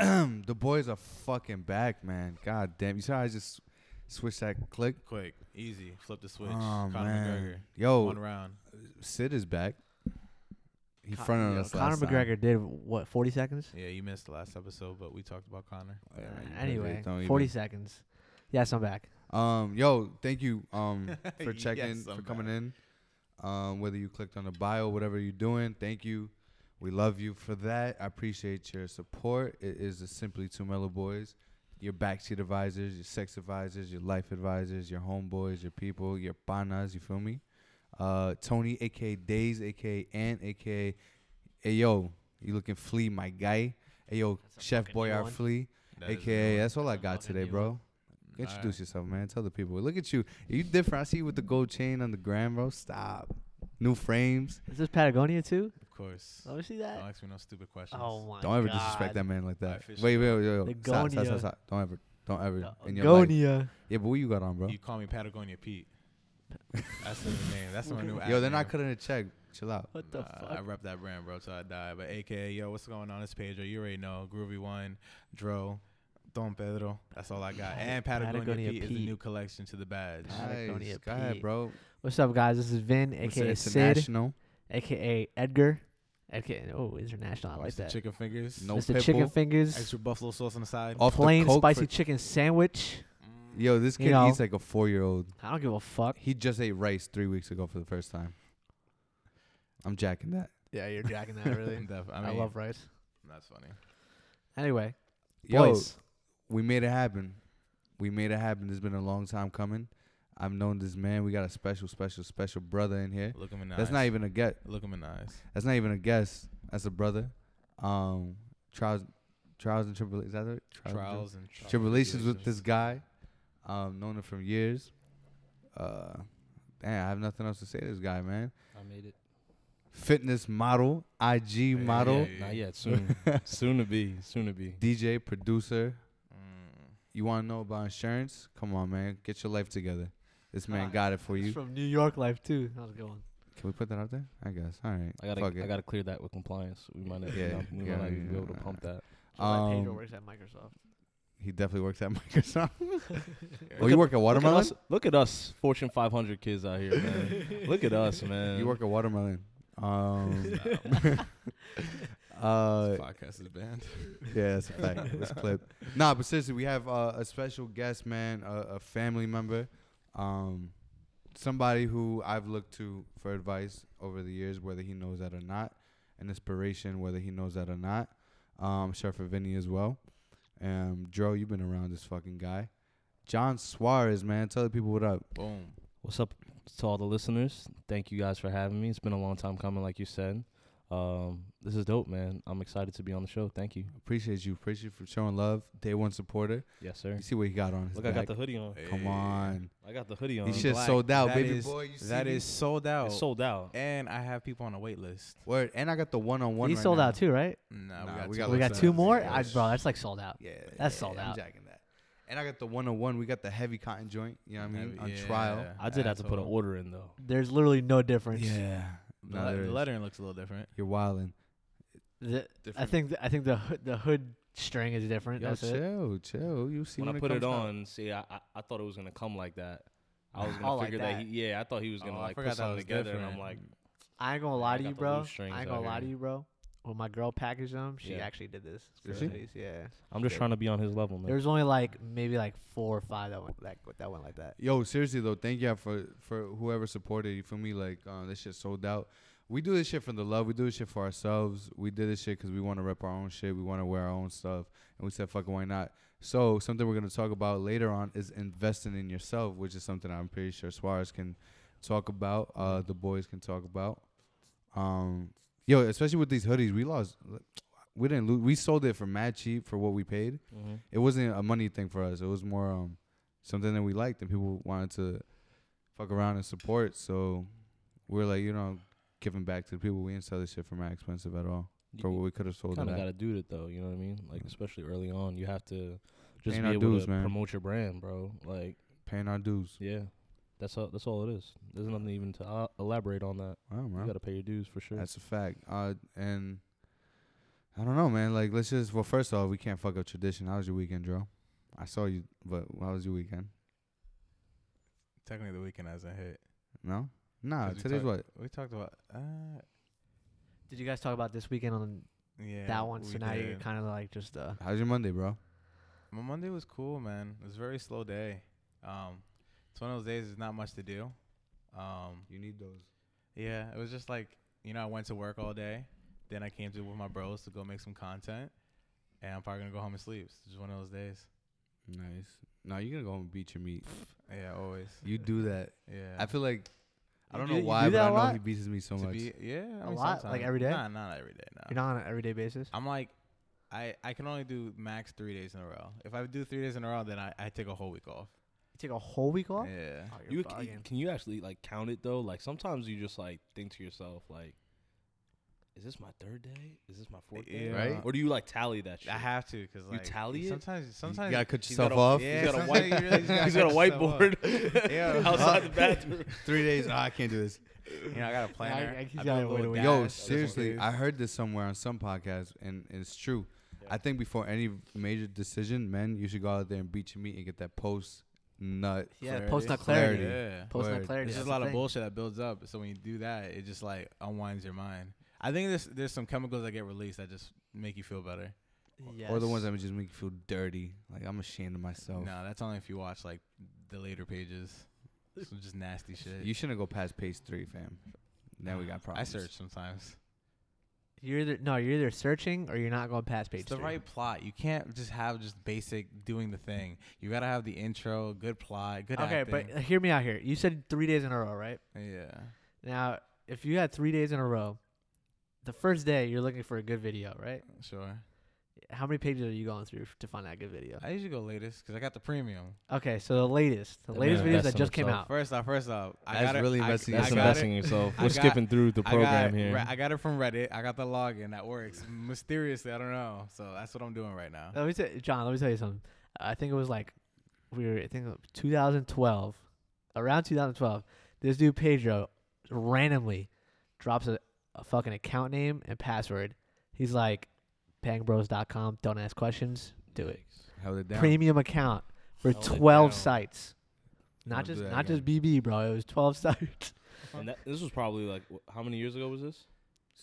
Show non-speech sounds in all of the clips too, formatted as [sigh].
[clears throat] the boys are fucking back, man. God damn. You saw I just switched that click? Quick, easy, flip the switch. Oh, Conor man. McGregor. Yo, One round. Sid is back. He Con- fronted yo, us Conor last time. McGregor did what? Forty seconds. Yeah, you missed the last episode, but we talked about Conor. Yeah, anyway, don't even- forty seconds. Yes, I'm back. Um, yo, thank you um [laughs] for checking Yes, for coming back. in. Um, whether you clicked on the bio, whatever you're doing, thank you. We love you for that. I appreciate your support. It is the Simply Two Mellow Boys, your backseat advisors, your sex advisors, your life advisors, your homeboys, your people, your panas. You feel me? Uh, Tony, aka Days, aka Ant, aka Hey yo, you looking flea, my guy. Hey yo, That's Chef fucking Boy new our flea, That is aka. That's all I got today, bro. Introduce Alright. yourself, man. Tell the people. Look at you. You different. I see you with the gold chain on the gram, bro. Stop. New frames. Is this Patagonia too? Of course. Oh, Let me see that. Don't that. ask me no stupid questions. Oh my Don't ever god. disrespect that man like that. officially- Wait, wait, wait, wait. Stop, stop, stop, stop. Don't ever. Don't ever. In your life. Yeah, but what you got on, bro? You call me Patagonia Pete. [laughs] That's the name. That's my new. Yo, they're not cutting a check. Chill out. What the Nah, I fuck? rep that brand, bro, till I die. But AKA, yo, what's going on this page? You already know. Groovy One, Dro, Don Pedro. That's all I got. And Patagonia, Patagonia Pete, is the new collection to the badge. Patagonia Nice. Go ahead, Pete. bro. What's up, guys? This is Vin, aka the Sid, international? aka Edgar, aka oh international. I Watch like the that. chicken fingers. No Mr. pitbull. Chicken Fingers, Extra buffalo sauce on the side. Off the plain coke spicy for- chicken sandwich. Mm. Yo, this You kid know. eats like a four-year-old. I don't give a fuck. He just ate rice three weeks ago for the first time. I'm jacking that. Yeah, you're jacking that really. [laughs] Def- I, I, mean, love rice. That's funny. Anyway, Yo, boys, we made it happen. We made it happen. It's been a long time coming. I've known this man. We got a special, special, special brother in here. Look him in the eyes. That's eyes. not even a get. Look him in the eyes. That's not even a guess. That's a brother. Um, trials, trials and tribulations. Is that it? and Trials and tri- tribulations with this guy. Um, known him from years. Uh, damn, I have nothing else to say to this guy, man. I made it. Fitness model, IG model, Hey. Not yet. Soon. [laughs] soon to be. Soon to be. DJ, producer. Mm. You want to know about insurance? Come on, man. Get your life together. This man got it for He's you. from New York life too. How's it going? Can we put that out there? I guess. All right. I gotta. Fuck it. I gotta clear that with compliance. We might not. Yeah, Yeah. We yeah, might not even be yeah, able to pump that. So why Pedro Um, works at Microsoft. He definitely works at [laughs] Microsoft. [laughs] oh, you at- work at Look at Watermelon? us. Look at us, Fortune 500 kids out here, man. [laughs] look at us, man. You work at Watermelon. Um, This uh, podcast is banned. yeah, that's a fact. This clip. Nah, but seriously, we have uh, a special guest, man, a, a family member, um, somebody who I've looked to for advice over the years, whether he knows that or not, an inspiration, whether he knows that or not. Um, sure for Vinny as well. Um, Dro, you've been around this fucking guy. Jon Suarez, man, tell the people what up. Boom. What's up to all the listeners? Thank you guys for having me. It's been a long time coming, like you said. Um, this is dope, man. I'm excited to be on the show. Thank you. Appreciate you. Appreciate you for showing love. Day one supporter. Yes, sir. You see what he got on his Look, I got the hoodie on. Come on. I got the hoodie on. These just black. sold out, That baby is- boy. You see That me? is sold out. It's sold out. And I have people on a wait list. word. And I got the one on one. He sold out too, right? Nah, Nah, we got, we two got we like got two more. yeah, I, sh- bro, that's like sold out. Yeah, That's yeah, sold I'm out. jacking that. And I got the one on one. We got the heavy cotton joint. You know what I mean? Heavy- on yeah. trial. I did have to put an all. order in though. There's literally no difference. Yeah. The, No, le- the lettering looks a little different. You're wildin'. The, I Different. think the, I think the hood, the hood string is different. Yo, That's it. chill, chill. You see when when, I put it comes out. on, see, I, I I thought it was gonna come like that. I was [laughs] Oh, gonna like figure that. that. he, yeah, I thought he was gonna Oh, I like forgot put that something was together, and I'm different. like, I ain't gonna lie I to you, the bro. loose strings I ain't out gonna lie here. to you, bro. When my girl packaged them, she Yeah. actually did this. Did she? these, Yeah. I'm just Yeah. trying to be on his level, There man. was only like maybe like four or five that went that that went like that. Yo, seriously though, thank you for for whoever supported. You feel me? Like uh, this shit sold out. We do this shit for the love. We do this shit for ourselves. We did this shit because we want to rep our own shit. We want to wear our own stuff, and we said, "Fuck it, why not?" So something we're gonna talk about later on is investing in yourself, which is something I'm pretty sure Suarez can talk about. Uh, the boys can talk about. Um, yo, especially with these hoodies, we lost. We didn't lose. We sold it for mad cheap for what we paid Mm-hmm. it wasn't a money thing for us. It was more um something that we liked and people wanted to fuck around and support. So we are like, you know, giving back to the people. We didn't sell this shit for mad expensive at all for what we could have sold kind of got to do it though. You know what I mean? Like especially early on, you have to just Paying be able dues, to man. promote your brand, bro. Like, Paying our dues. yeah, that's all. That's all it is. There's nothing even to uh, elaborate on that. Wow, man. You got to pay your dues for sure. That's a fact. Uh, and I don't know, man. Like, let's just. Well, first off, we can't fuck up tradition. How was your weekend, Joe? I saw you, but how was your weekend? Technically, the weekend hasn't hit. No, nah. 'Cause we Today's talk- what? We talked about. Uh, Did you guys talk about this weekend on yeah, that one? So we now you're did. kind of like just uh. How's your Monday, bro? My Monday was cool, man. It was a very slow day. Um, it's one of those days. There's not much to do. Um, You need those. yeah, it was just like you know I went to work all day, then I came to with my bros to go make some content, and I'm probably gonna go home and sleep. It's just one of those days. Nice. No, you're gonna go home and beat your meat. Yeah, always. You do that. Yeah. I feel like I don't do- know why, do but I know lot? he beats me so to much. be, yeah, I A mean, lot? Like every day? Nah, not every day. No. You're not on an everyday basis. I'm like, I I can only do max three days in a row. If I do three days in a row, then I, I take a whole week off. You take a whole week off. Yeah. Oh, you're bugging. can you actually like count it though? Like sometimes you just like think to yourself like, is this my third day? Is this my fourth day? Right? Or do you like tally that shit? I have to because You tally it? sometimes sometimes you gotta cut he's yourself got a- off. Yeah, He's [laughs] got a white- you really gotta He's got a cut yourself off. whiteboard Yeah. outside the [laughs] bathroom. Three days. Oh, I can't do this. [laughs] You know, I got a planner. I- I- he's I got put a a way to little. Yo, seriously. I heard this somewhere on some podcast, and it's true. Yeah. I think before any major decision, men, you should go out there and beat your meat and get that post nut. Yeah, Clarity. post nut clarity. Yeah. Post nut Word. clarity. It's just that's a lot of thing. bullshit that builds up. So when you do that, it just like unwinds your mind. I think there's there's some chemicals that get released that just make you feel better. Or the ones that would just make you feel dirty. Like I'm ashamed of myself. No, that's only if you watch like the later pages. Some just nasty [laughs] shit. You shouldn't go past page three, fam. Now we got problems. I search sometimes. You're either no, you're either searching or you're not going past page It's the three. right plot. You can't just have just basic doing the thing. You gotta have the intro, good plot, good Okay, acting. but hear me out here. You said three days in a row, right? yeah, Now, if you had three days in a row, the first day you're looking for a good video, right? sure. How many pages are you going through to find that good video? I usually go latest because I got the premium. Okay, so the latest, the That latest videos that just came himself. out. First off, first off, I That's got it. really I, investing I That's I got investing it. in yourself. [laughs] I We're got- skipping through the I program got, here. Re- I got it from Reddit. I got the login that works mysteriously. I don't know. So that's what I'm doing right now. Let me tell Jon. Let me tell you something. I think it was like we were. I think it 2012, around 2012. This dude Pedro randomly drops a, a fucking account name and password. He's like, bangbros.com. Don't ask questions. Do it. Held it down. Premium account for Held it 12 down. sites. Not Don't do just that not just BB, bro. It was 12 [laughs] sites. and that, this was probably like wh- how many years ago was this?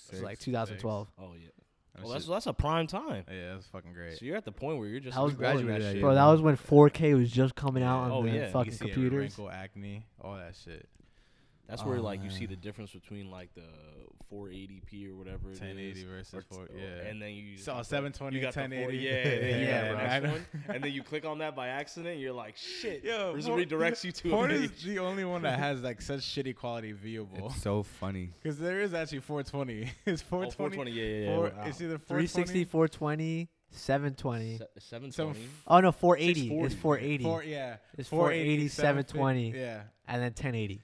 It was like Six. 2012. Oh yeah. That Well, that's shit- that's a prime time. yeah, that's fucking great. So you're at the point where you're just I was exploring graduated that that shit. year. Bro, that was when 4K was just coming out Yeah. on Oh, the yeah. You You fucking can see every computers. wrinkle, acne, all that shit. That's where Oh, like you see uh. the difference between like the 480p or whatever it 1080 is, versus four. t- Yeah. and then you So got 720, you got [laughs] the 1080. 4 yeah, and then you Yeah, got the bro. I next know. one, and then you click on that by accident. You're like, shit. Yo, this porn- redirects you to a Porn is the only one that has like such [laughs] shitty quality viewable. It's so funny. [laughs] Because there is actually 420. it's Oh, 420. 420, yeah, yeah, yeah. four- wow. It's either 360, 420. 420, 720. Se- 720. Oh no, 480. It's 480. Four, yeah. It's 480, 720, Yeah. and then 1080.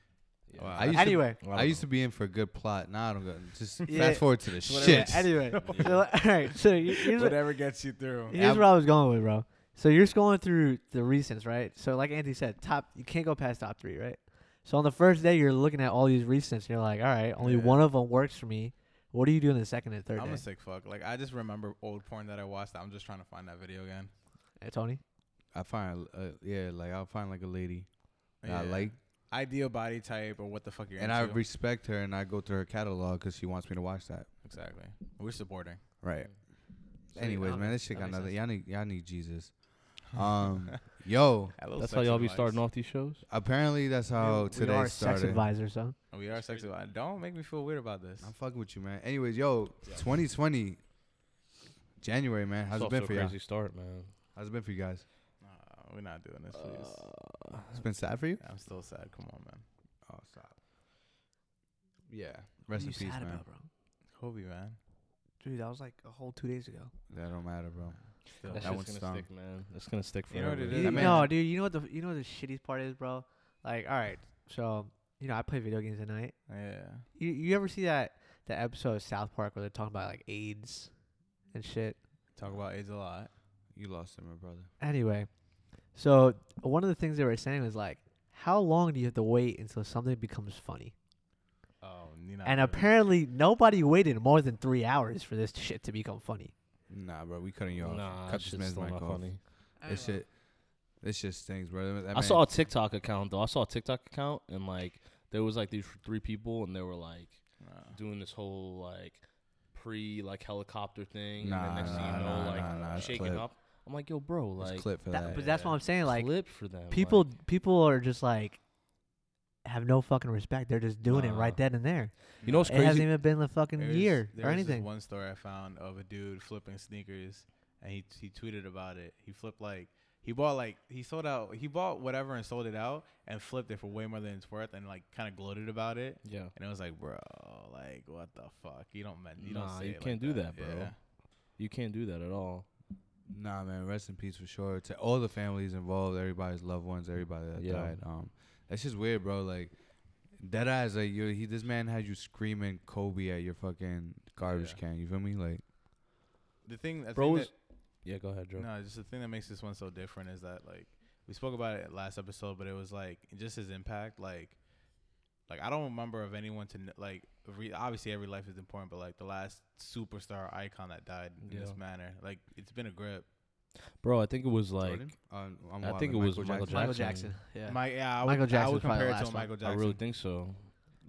Yeah. Wow. I used to- Anyway, Well, I used to be in for a good plot. Now I don't go. Just Yeah. fast forward to the Whatever. shit. [laughs] anyway. [laughs] So, all right, so you- here's what, Whatever gets you through. here's Ab- where I was going with, bro. So you're scrolling through the recents, right? So like Andy said, top you can't go past top three, right? So on the first day, you're looking at all these recents, and you're like, all right, only Yeah. one of them works for me. What are you doing the second and 3rd I'm day? a sick fuck. Like I just remember old porn that I watched. I'm just trying to find that video again. Hey, Tony. I find, uh, yeah, like I'll find like a lady that I like, ideal body type or what the fuck you're and into. I respect her, and I go through her catalog because she wants me to watch that. exactly. We're supporting. Right. So, Anyways, man, this shit got makes nothing. Y'all need, y'all need Jesus. [laughs] Um, yo, That's how y'all be starting off these shows. apparently that's how we, today we are sex started. advisors, huh? We are sex advisors. Don't make me feel weird about this. I'm fucking with you, man. Anyways, yo, 2020, January, man. How's It's it off been to a for you? Crazy start, man. How's it been for you guys? Nah, we're not doing this, please. Uh, It's been sad for you. I'm still sad. Come on, man. Oh, stop. Yeah. Rest in what are you peace, sad man. about, bro? Kobe, man. Dude, that was like a whole two days ago. That don't matter, bro. Still. that That one's gonna stung. stick, man. It's gonna stick You know forever. what it You- is? That man- no, dude. You know what the you know what the shittiest part is, bro? Like, all right, so you know I play video games at night. Yeah. You you ever see that that episode of South Park where they're talking about like AIDS and shit? Talk about AIDS a lot. You lost it, my brother. Anyway, so one of the things they were saying was like, how long do you have to wait until something becomes funny? Oh, you know. and apparently nobody waited more than three hours for this shit to become funny. Nah, bro, we cutting you off. Nah, Cut that this man's still mic not off. funny. This shit, this shit stinks, bro. That I saw a TikTok account though. I saw a TikTok account and like there was like these three people and they were like Nah. doing this whole like pre like helicopter thing Nah, and then next thing nah, you know nah, like nah, nah, shaking up. I'm like, yo, bro, There's like clip for That- that. but that's what. I'm saying. Like clip for them. people, like- people are just like have no fucking respect. They're just doing it right then and there. you know what's crazy? It hasn't even been a fucking There's- year there or was this anything. one story I found of a dude flipping sneakers, and he he tweeted about it. He flipped like he bought like he sold out. He bought whatever and sold it out and flipped it for way more than it's worth, and like kind of gloated about it. Yeah. And it was like, bro, like what the fuck? You don't mean you Nah, don't say you it can't do that, bro. Yeah. You can't do that at all. Nah, man. Rest in peace for sure to all the families involved, everybody's loved ones, everybody that Yeah. died. Um, that's just weird, bro. Like, dead eyes, like you. He, this man had you screaming Kobe at your fucking garbage Yeah. can. You feel me? Like, The thing, the Bro thing that- Yeah, go ahead, Joe. No, just the thing that makes this one so different is that like we spoke about it last episode, but it was like just his impact. Like, like I don't remember of anyone to like. Re- obviously, every life is important, but like the last superstar icon that died in this manner, like it's been a grip. Bro, I think it was like Jordan? Um, I'm I wild, think like it was Michael Jackson. Michael Jackson. Yeah. My yeah, I Michael would, I would compare it to last one. Michael I really think so.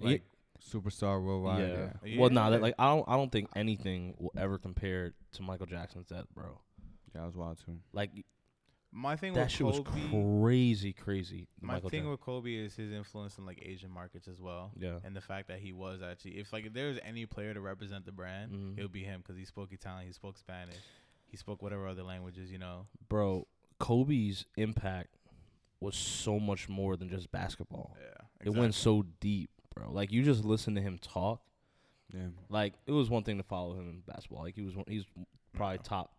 like superstar worldwide. yeah. Yeah. Well, nah, that, like I don't I don't think anything will ever compare to Michael Jackson's death, bro. yeah, I was wild too. Like my thing that with shit was Kobe, crazy, crazy. my Michael thing Jackson. with Kobe is his influence in like Asian markets as well. yeah. and the fact that he was actually if like if there's any player to represent the brand, Mhm. it would be him because he spoke Italian, he spoke Spanish, he spoke whatever other languages, you know. Bro, Kobe's impact was so much more than just basketball. Yeah, It went so deep, bro. Like you just listen to him talk. Yeah. Like it was one thing to follow him in basketball. Like he was one, he's probably top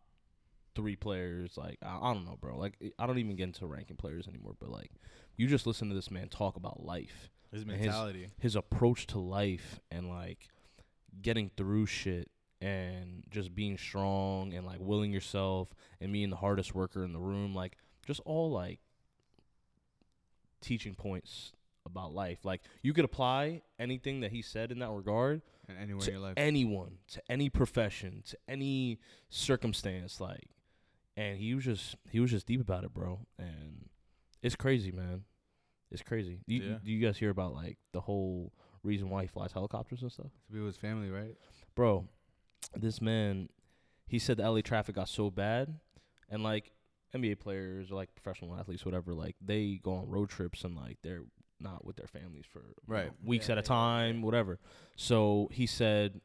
three players. Like I, I don't know, bro. Like I don't even get into ranking players anymore. But like you just listen to this man talk about life, his and his- mentality. his approach to life, and like getting through shit. And just being strong and like willing yourself and being the hardest worker in the room, like just all like teaching points about life. Like you could apply anything that he said in that regard And anywhere to in your life. anyone, to any profession, to any circumstance, like, and he was just he was just deep about it, bro, and it's crazy, man. It's crazy. Do you, Yeah. do you guys hear about like the whole reason why he flies helicopters and stuff, to be with his family, right? bro? This man, he said the LA traffic got so bad, and like NBA players or like professional athletes, whatever, like they go on road trips and like they're not with their families for Right. know, weeks Yeah, at a time, yeah. whatever. So he said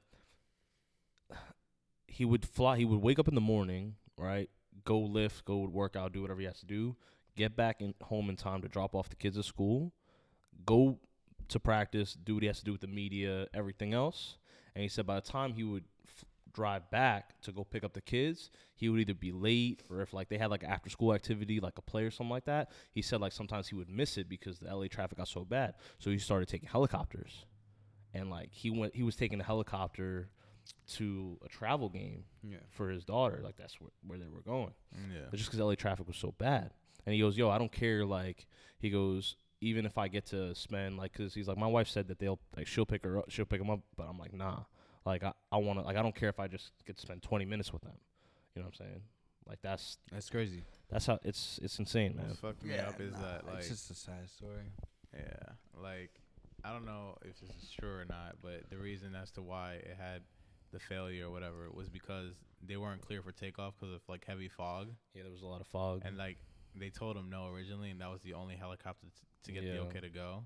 he would fly. He would wake up in the morning, right? Go lift, go work out, do whatever he has to do. Get back in home in time to drop off the kids at school. Go to practice, do what he has to do with the media, everything else. And he said by the time he would f- drive back to go pick up the kids, he would either be late or if like they had like after school activity, like a play or something like that. He said like sometimes he would miss it because the LA traffic got so bad. So he started taking helicopters, and like he went, he was taking a helicopter to a travel game Yeah. for his daughter. Like that's where, where they were going. Mm, yeah. But just because LA traffic was so bad. And he goes, "Yo, I don't care." Like he goes, even if I get to spend like, cause he's like, my wife said that they'll like she'll pick her up, she'll pick him up, but I'm like, nah. Like I, I want to like I don't care if I just get to spend 20 minutes with them. You know what I'm saying? Like that's That's crazy. that's how it's it's insane, man. What fucked me up is nah, that like it's just a sad story. Yeah, like I don't know if this is true or not, but the reason as to why it had the failure or whatever was because they weren't clear for takeoff because of like heavy fog, Yeah, there was a lot of fog. and like they told them no originally, and that was the only helicopter t- to get the okay to go.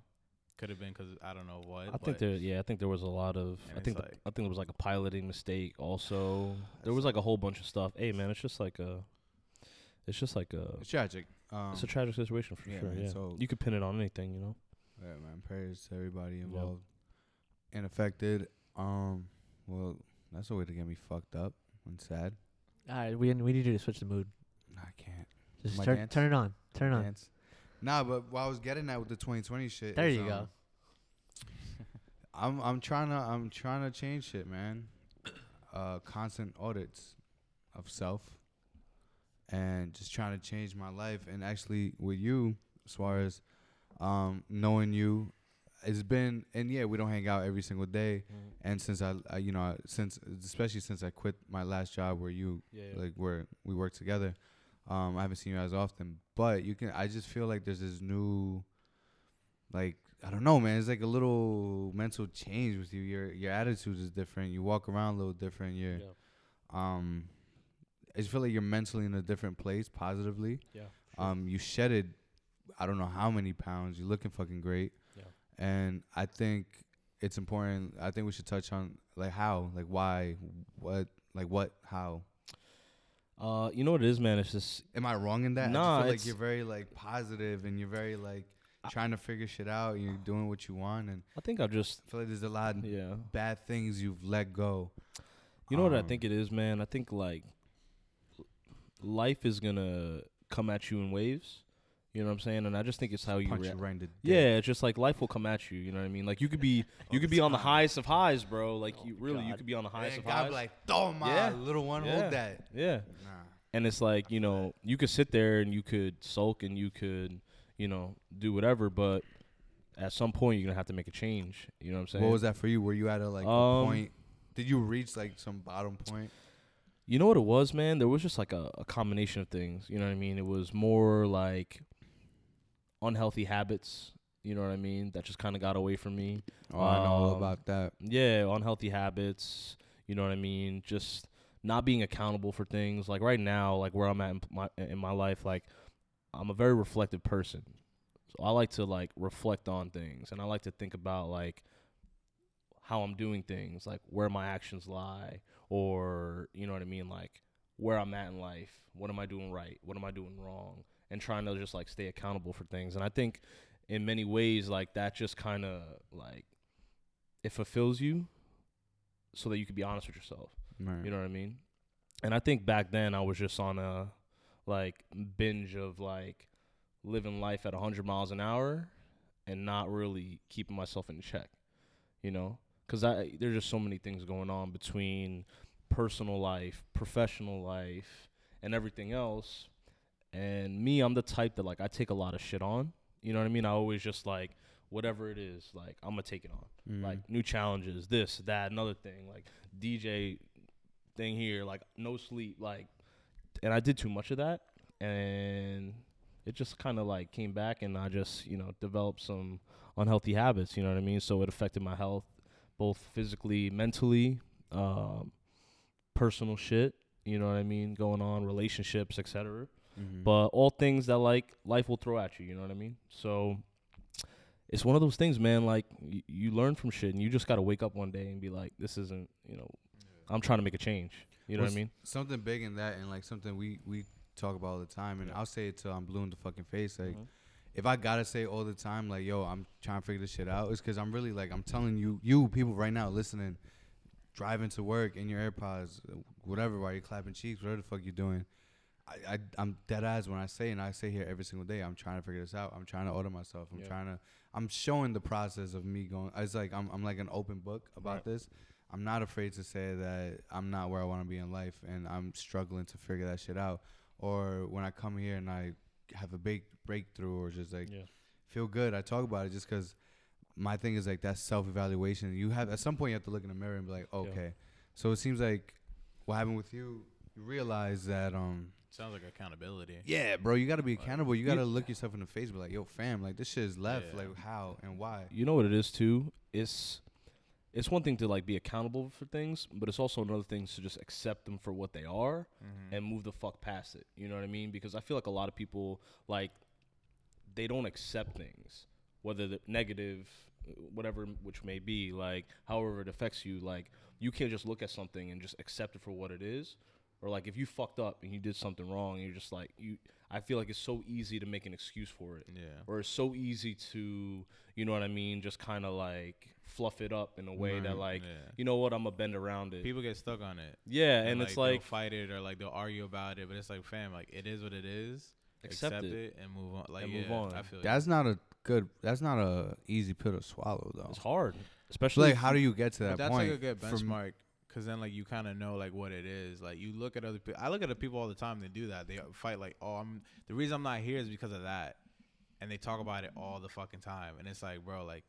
Could have been because I don't know what. I but think there, yeah, I think there was a lot of, I think, it's the, I think there was like a piloting mistake. Also, [sighs] there was like a whole bunch of stuff. Hey, man, it's just like a, it's just like a, It's tragic. Um, it's a tragic situation for yeah, sure. man, Yeah, so- you could pin it on anything, you know. yeah, man. Prayers to everybody involved and affected. Um, well, that's a way to get me fucked up and sad. All right, we we need you to switch the mood. I can't. Just My turn dance? turn it on. Turn it on. Dance. Nah, but what I was getting at with the 2020 shit. There is, you go. um, [laughs] I'm I'm trying to I'm trying to change shit, man. [coughs] Uh, constant audits of self, and just trying to change my life. And actually, with you, as far as um knowing you, it's been and yeah, we don't hang out every single day. Mhm. And since I, I you know, since especially since I quit my last job where you Yeah, yeah. like where we work together, um, I haven't seen you as often. But you can, I just feel like there's this new, like I don't know, man. It's like a little mental change with you. Your your attitude is different. You walk around a little different. You're, yeah, um, I just feel like you're mentally in a different place, positively. yeah. sure. Um, you shedded, I don't know how many pounds. You're looking fucking great. And I think it's important. I think we should touch on like how, like why, what, like what, how. uh, you know what it is, man? It's just Am I wrong in that? I Nah, feel like you're very like positive and you're very like trying to figure shit out. And you're doing what you want, and I think I just I feel like there's a lot of yeah. bad things you've let go. You know what I Um, think it is, man? I think like life is gonna come at you in waves. You know what I'm saying? And I just think it's how you Punch you right in the dick. Yeah, it's just like life will come at you. You know what I mean? Like you could be, [laughs] you could be on the highest of highs, bro. Like Oh you my really, you could be on the highest then of God highs. be like, throw my Yeah. little one, Yeah. hold that. yeah, Nah. and it's like you know, you could sit there and you could sulk and you could, you know, do whatever, but at some point you're gonna have to make a change. You know what I'm saying? What was that for you? Were you at a like Um, point? Did you reach like some bottom point? You know what it was, man? There was just like a, a combination of things. You know what I mean? It was more like unhealthy habits. You know what I mean? That just kind of got away from me. Oh, I know Um, about that. Yeah, unhealthy habits. You know what I mean? Just not being accountable for things. Like right now, like where I'm at in my in my life, like I'm a very reflective person. So I like to like reflect on things, and I like to think about like how I'm doing things, like where my actions lie, or you know what I mean, like where I'm at in life. What am I doing right? What am I doing wrong? And trying to just like stay accountable for things. And I think in many ways, like that just kind of like it fulfills you, so that you can be honest with yourself. Right. You know what I mean? And I think back then I was just on a like binge of like living life at 100 miles an hour and not really keeping myself in check. You know? Cuz I there's just so many things going on between personal life, professional life, and everything else. And me, I'm the type that like I take a lot of shit on. You know what I mean? I always just like whatever it is, like I'm gonna take it on Mm. like new challenges, this, that, another thing, like DJ thing here, like no sleep, like, and I did too much of that, and it just kind of like came back, and I just you know developed some unhealthy habits, you know what I mean? So it affected my health, both physically, mentally, um, personal shit, you know what I mean, going on, relationships, etc Mhm. but all things that like life will throw at you. You know what I mean? So it's one of those things, man. Like y- you learn from shit, and you just gotta wake up one day and be like, "This isn't," you know. I'm trying to make a change. You know what I mean? something big in that, and like something we we talk about all the time, and Yeah. I'll say it till I'm blue in the fucking face. Like, Mhm. if I gotta say all the time, like, yo, I'm trying to figure this shit out, it's because I'm really like, I'm telling you, you people right now listening, driving to work in your AirPods, whatever, while you're clapping cheeks, whatever the fuck you're doing. I, I I'm dead eyes when I say, and I say here every single day, I'm trying to figure this out. I'm trying to order myself. I'm Yeah. trying to. I'm showing the process of me going. It's like I'm I'm like an open book about Right. this. I'm not afraid to say that I'm not where I want to be in life, and I'm struggling to figure that shit out. Or when I come here and I have a big breakthrough, or just like Yeah. feel good, I talk about it just because my thing is like that self evaluation. You have at some point you have to look in the mirror and be like, okay. So it seems like what happened with you. You realize that um Sounds like accountability. yeah, bro, you got to be Like, accountable. You you- got to look yourself in the face, and be like, yo, fam, like this shit is left. Yeah. Like how and why? You know what it is too? It's it's one thing to like be accountable for things, but it's also another thing to just accept them for what they are Mm-hmm. and move the fuck past it. You know what I mean? Because I feel like a lot of people like they don't accept things, whether they're negative, whatever which may be, like however it affects you. Like you can't just look at something and just accept it for what it is. Or like if you fucked up and you did something wrong, and you're just like you. I feel like it's so easy to make an excuse for it, yeah. or it's so easy to, you know what I mean, just kind of like fluff it up in a way that like, yeah. you know what, I'm gonna bend around it. People get stuck on it. yeah, and, it's they'll like fight it or like they'll argue about it, but it's like, fam, like it is what it is. accept, it. and move on. Like And yeah, move on. I feel you. That's not a good. That's not a easy pill to swallow though. It's hard, especially Like, how do you get to that that's point? like a good From- because then like you kind of know like what it is. Like you look at other people. I look at the people all the time that do that. They fight like, oh, I'm the reason I'm not here is because of that, and they talk about it all the fucking time. And it's like, bro, like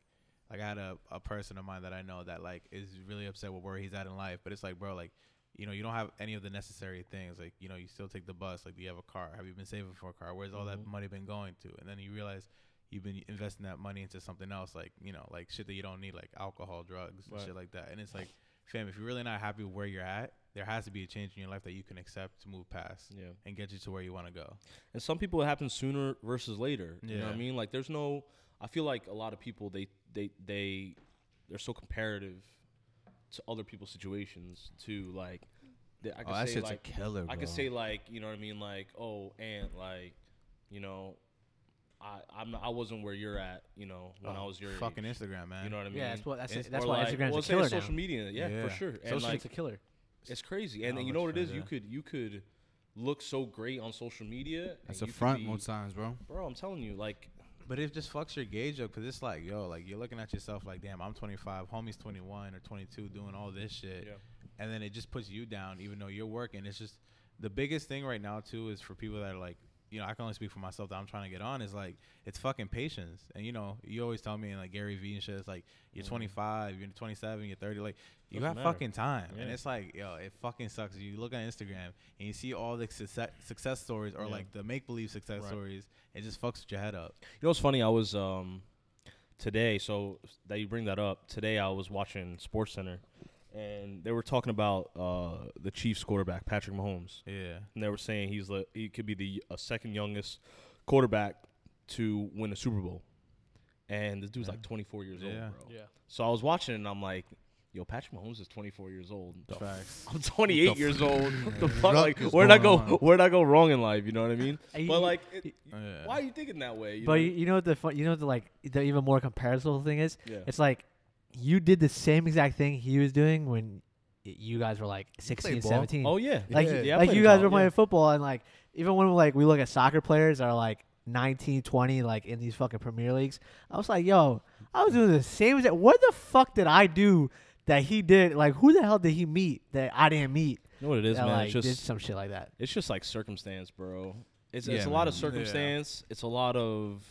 like I had a, a person of mine that I know that like is really upset with where he's at in life, but it's like, bro, like, you know, you don't have any of the necessary things. Like, you know, you still take the bus. Like, do you have a car? Have you been saving for a car? Where's all that Mhm. money been going to? And then you realize you've been investing that money into something else, like you know, like shit that you don't need, like alcohol, drugs, and Right. shit like that. And it's like, fam, if you're really not happy with where you're at, there has to be a change in your life that you can accept to move past Yeah. and get you to where you want to go. And some people it happens sooner versus later. You know what I mean? Like there's no I feel like a lot of people they they they they're so comparative to other people's situations too. like they, I Oh, could that say shit's like a killer. I could say like, you know what I mean, like, oh, and like, you know, I I'm not, I wasn't where you're at, you know, when I Oh, was your fucking age. Instagram, man. You know what I mean? Yeah, that's what- that's it- that's why like, Instagram's a well, say killer it's social now. media, yeah, Yeah. for sure. And Social, like, it's a killer. it's crazy. And How then you know what it is? fun, You could you could look so great on social media. That's a front be- most times, bro. Bro, I'm telling you, like, But it just fucks your gauge up because it's like, yo, like you're looking at yourself like, damn, I'm 25, homie's 21 or 22 doing all this shit. yeah. And then it just puts you down even though you're working. It's just the biggest thing right now, too, is for people that are like, you know, I can only speak for myself that I'm trying to get on is like, it's fucking patience. And, you know, you always tell me, and like Gary Vee and shit, it's like, you're Mhm. 25, you're 27, you're 30. Like, you Doesn't got matter. fucking time. And it's like, yo, it fucking sucks. You look on Instagram and you see all the success, success stories or Yeah. like the make believe success Right. stories. It just fucks your head up. You know what's funny? I was um today, so that you bring that up. Today I was watching Sports Center, and they were talking about uh the Chiefs quarterback Patrick Mahomes, Yeah. and they were saying he's the he could be the uh, second youngest quarterback to win a Super Bowl, and this dude's Yeah. like 24 years Yeah. old, bro. Yeah. So I was watching, and I'm like. Yo, Patrick Mahomes is 24 years old. Facts. I'm 28 the years old. [laughs] What the fuck? fuck Like, where'd I go? on? [laughs] Where'd I go wrong in life? You know what I mean? And But you- like, it, [laughs] Yeah. why are you thinking that way? You But know? you, you know what the fun, you know what the like the even more comparable thing is? yeah. It's like you did the same exact thing he was doing when you guys were like 16, 17. Oh yeah, like Yeah. Yeah, like you guys college, were playing yeah. football and like even when like we look at soccer players that are like 19, 20 like in these fucking Premier Leagues, I was like, yo, I was doing the same exact. What the fuck did I do that he did? Like who the hell did he meet that I didn't meet? You know what it is, that, man? like it's did just some shit like that. it's just like circumstance, bro. It's it's Yeah, a lot man. of Yeah. circumstance. It's a lot of,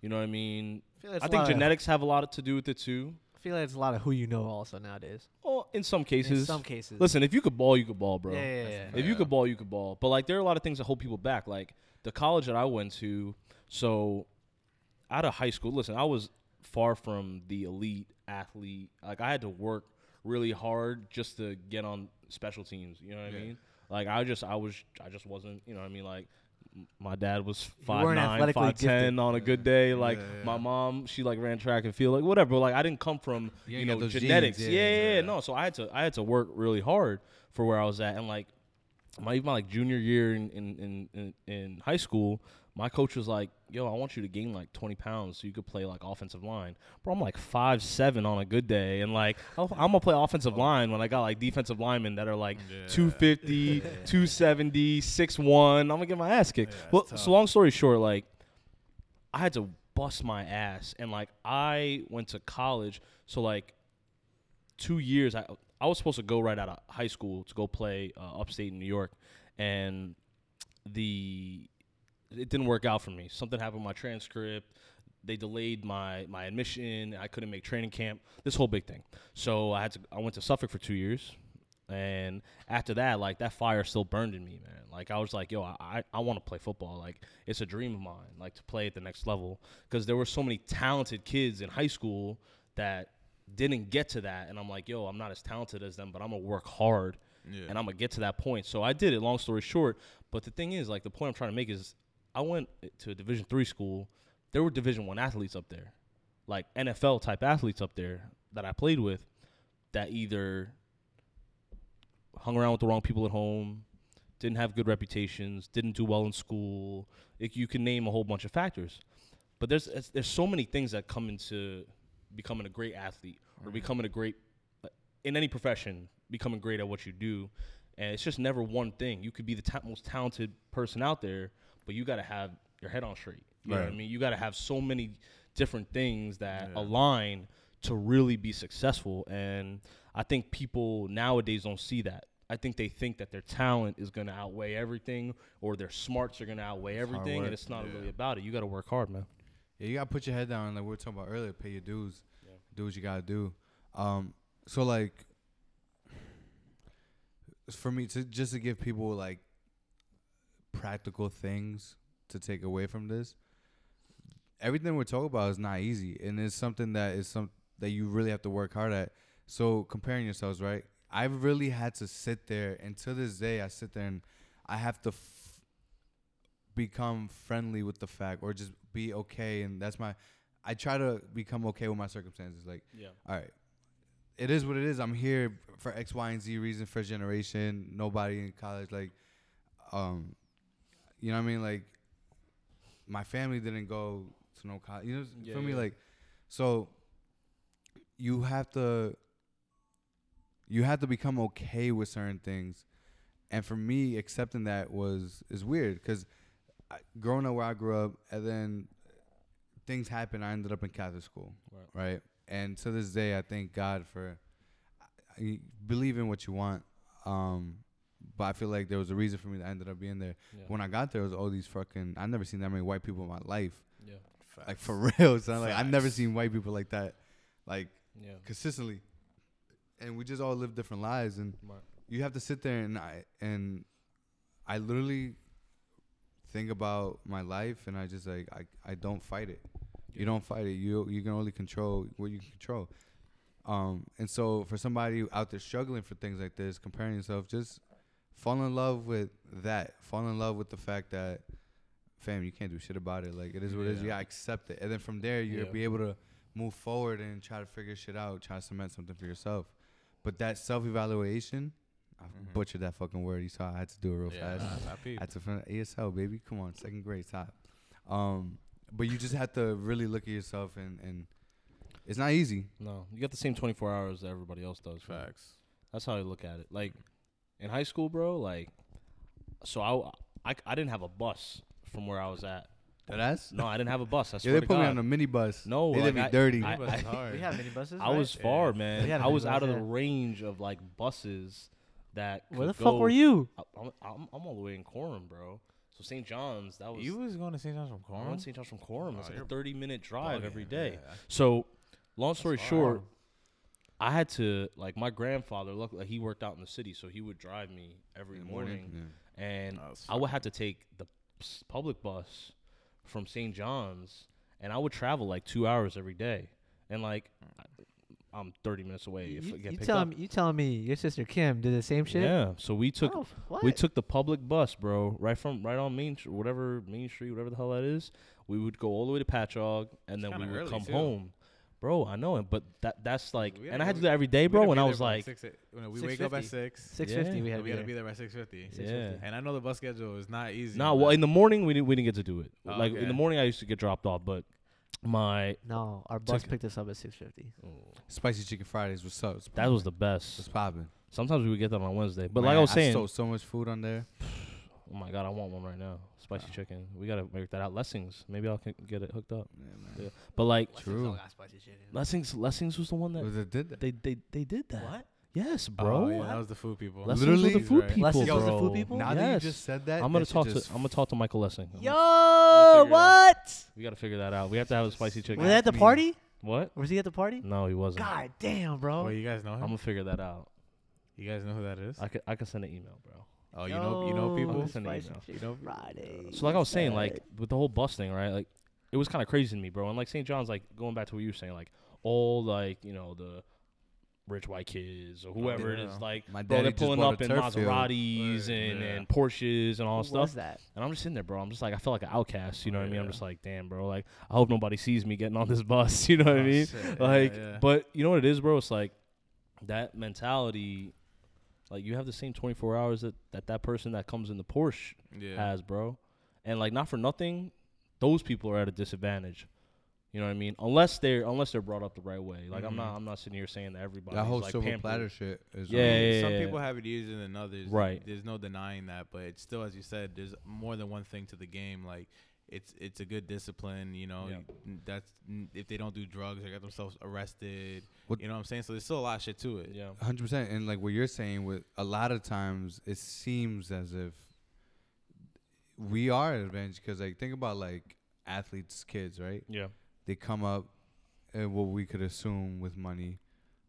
you know what I mean. I, feel like it's think lot of- genetics have a lot to do with it too. I feel like it's a lot of who you know also nowadays. Well, in some cases. In cases. some cases. Listen, if you could ball, you could ball, bro. Yeah, yeah, yeah. If you could ball, you could ball. But like, there are a lot of things that hold people back. Like the college that I went to. So, out of high school, listen, I was far from the elite athlete. Like I had to work really hard just to get on special teams. You know what I mean? Like I just, I was, I just wasn't. You know what I mean? Like. My dad was five nine, five ten on a good day. Like Yeah, yeah. my mom, she like ran track and field, like whatever. But like I didn't come from You you, know those genes, genetics. yeah, yeah, no. So I had to I had to work really hard for where I was at, and like my even my like junior year in, in in in high school, my coach was like, "Yo, I want you to gain like 20 pounds so you could play like offensive line." Bro, I'm like five seven on a good day, and like [laughs] I'm gonna play offensive line when I got like defensive linemen that are like Yeah. 250, [laughs] 270, 6'1. I'm gonna get my ass kicked. Yeah, well, tough. so long story short, like I had to bust my ass, and like I went to college, so like two years. I I was supposed to go right out of high school to go play uh, upstate in New York, and the it didn't work out for me. Something happened with my transcript. They delayed my my admission. I couldn't make training camp. This whole big thing. So I had to. I went to Suffolk for two years, and after that, like that fire still burned in me, man. Like I was like, yo, I I, I want to play football. Like it's a dream of mine, like to play at the next level. Because there were so many talented kids in high school that didn't get to that, and I'm like, yo, I'm not as talented as them, but I'm gonna work hard Yeah. and I'm gonna get to that point. So I did it. Long story short, but the thing is, like, the point I'm trying to make is, I went to a Division three school. There were Division one athletes up there, like NFL type athletes up there that I played with, that either hung around with the wrong people at home, didn't have good reputations, didn't do well in school. It, you can name a whole bunch of factors, but there's it's- there's so many things that come into becoming a great athlete or becoming a great uh, in any profession, becoming great at what you do. And it's just never one thing. You could be the ta- most talented person out there, but you got to have your head on straight. You know what I mean? You got to have so many different things that Yeah. align to really be successful. And I think people nowadays don't see that. I think they think that their talent is going to outweigh everything or their smarts are going to outweigh It's everything. And it's not Yeah. really about it. You got to work hard, man. Yeah, you gotta put your head down, like we were talking about earlier. Pay your dues. Yeah. do what you gotta do. Um, so like, for me to just to give people like practical things to take away from this. Everything we're talking about is not easy, and it's something that is some that you really have to work hard at. So comparing yourselves, right? I've really had to sit there, and to this day, I sit there and I have to f- become friendly with the fact, or just be okay. And that's my. I try to become okay with my circumstances. Like, Yeah. all right, it is what it is. I'm here for X, Y, and Z reason. First generation, nobody in college. Like, um, you know what I mean? Like, my family didn't go to no college. You know, Yeah, for me, like, so you have to, you have to become okay with certain things, and for me, accepting that was is weird because growing up where I grew up, and then things happened. I ended up in Catholic school Right. right? And to this day, I thank God for I- I believe in what you want. Um, but I feel like there was a reason for me that I ended up being there. Yeah. When I got there, it was all these fucking. I've never seen that many white people in my life, yeah. like for [laughs] real. So like I've never seen white people like that, like Yeah. consistently. And we just all live different lives, and Right. you have to sit there and I and I literally think about my life, and I just like I I don't fight it. You don't fight it. You you can only control what you can control. Um, and so for somebody out there struggling for things like this, comparing yourself, just fall in love with that. Fall in love with the fact that, fam, you can't do shit about it. Like it is what it is. You Yeah. gotta accept it, and then from there you'll Yeah. be able to move forward and try to figure shit out, try to cement something for yourself. But that self evaluation, I Mhm. butchered that fucking word. You saw I had to do it real Yeah, fast. nah, I peeped. Had to fin- ASL baby. Come on, second grade top. Um, but you just have to really look at yourself and and it's not easy. No, you got the same 24 hours that everybody else does. man. Facts. That's how I look at it. Like in high school, bro. Like, so I, I, I didn't have a bus from where I was at. That ass? No, I didn't have a bus. I [laughs] Yeah, swear they to put me on a mini bus. No, they like did me I- dirty. I- Minibus is hard. We have minibuses. I right? was Yeah. far, We man. I was out of the range of like buses that. Where the could fuck were you? I- I'm, I'm, I'm all the way in Coram, bro. So St. John's, that was. You was going to St. John's from I went Coram? to St. John's from Coram. Oh, It's like a 30 minute drive every day. Bugging, yeah. So, long story far. short, I had to like my grandfather. Look, like he worked out in the city, so he would drive me every In the morning, Yeah. and Oh, I would have to take the public bus from St. John's, and I would travel like two hours every day, and like I- I'm 30 minutes away. You, if I get you picked telling up. me? You telling me your sister Kim did the same shit? Yeah, so we took Oh, we took the public bus, bro, right from right on Main, Sh- whatever Main Street, whatever the hell that is. We would go all the way to Patchogue, and It's then we would early, come too. home, bro. I know it, but that that's like, and I had to do that every day, bro. gotta And I was like, six, you know, we wake up at six. Six Yeah. fifty. We had to we be gotta there. be there by six fifty. yeah. And I know the bus schedule is not easy. Nah, well, in the morning we didn't we didn't get to do it. Oh, like in the morning, I used to get dropped off, but my No, our bus Took- picked us up at six fifty. Oh. Spicy chicken Fridays. What's up? That was the poppin'? What's best. popping? Sometimes we would get that on Wednesday, but Man, like I was saying, I stole so much food on there. Oh my god, I want one right now. Spicy chicken. We gotta work that out. Lessings. Maybe I'll c- get it hooked up. Yeah, man. Yeah. But like True. Lessings, Lessings was the one that Was it did that? they they they did that. What? Yes, Oh, bro. yeah, that was the food people. Lessons Literally? the food Right. people, Lessons bro. with the food people? Now yes. that you just said that, I'm gonna that talk to just I'm gonna talk to Michael Lessing. I'm gonna- Yo, figure it out. what? we gotta figure that out. We have to have a spicy chicken. Was they at the party? What? Was he at the party? No, he wasn't. God damn, bro. Oh, you guys know him. I'm gonna figure that out. You guys know who that is? I could I could send an email, bro. Oh, you know, you know people. Send an Spicy email. Chicken You know- Friday. So like I was saying, like with the whole bus thing, right? Like it was kind of crazy to me, bro. And like St. John's, like going back to what you were saying, like all like you know the rich white kids or whoever it is, yeah. like My bro, daddy they're just pulling bought up a in turf field. Maseratis Word, and, yeah. and Porsches and all Who stuff. was that? And I'm just sitting there, bro. I'm just like I feel like an outcast. You know Oh, what I mean? I'm oh, yeah. just like, damn, bro. Like I hope nobody sees me getting on this [laughs] bus. You know what I Oh, mean? shit. Like, Yeah, yeah. but you know what it is, bro? It's like that mentality. Like you have the same 24 hours that that, that person that comes in the Porsche yeah. has, bro. And like not for nothing, those people are at a disadvantage. You know what I mean? Unless they're unless they're brought up the right way. Like I'm Mhm. not I'm not sitting here saying that everybody That whole like silver pampered. platter shit is Yeah, yeah, yeah, Some yeah. people have it easier than others. Right. There's no denying that, but it's still, as you said, there's more than one thing to the game. Like, it's it's a good discipline. You know, Yeah. That's if they don't do drugs, they get themselves arrested. What- you know what I'm saying? So there's still a lot of shit to it. Yeah. hundred percent. And like what you're saying, with a lot of times it seems as if we are at advantage because like think about like athletes, kids, right? Yeah. They come up, uh, what we could assume with money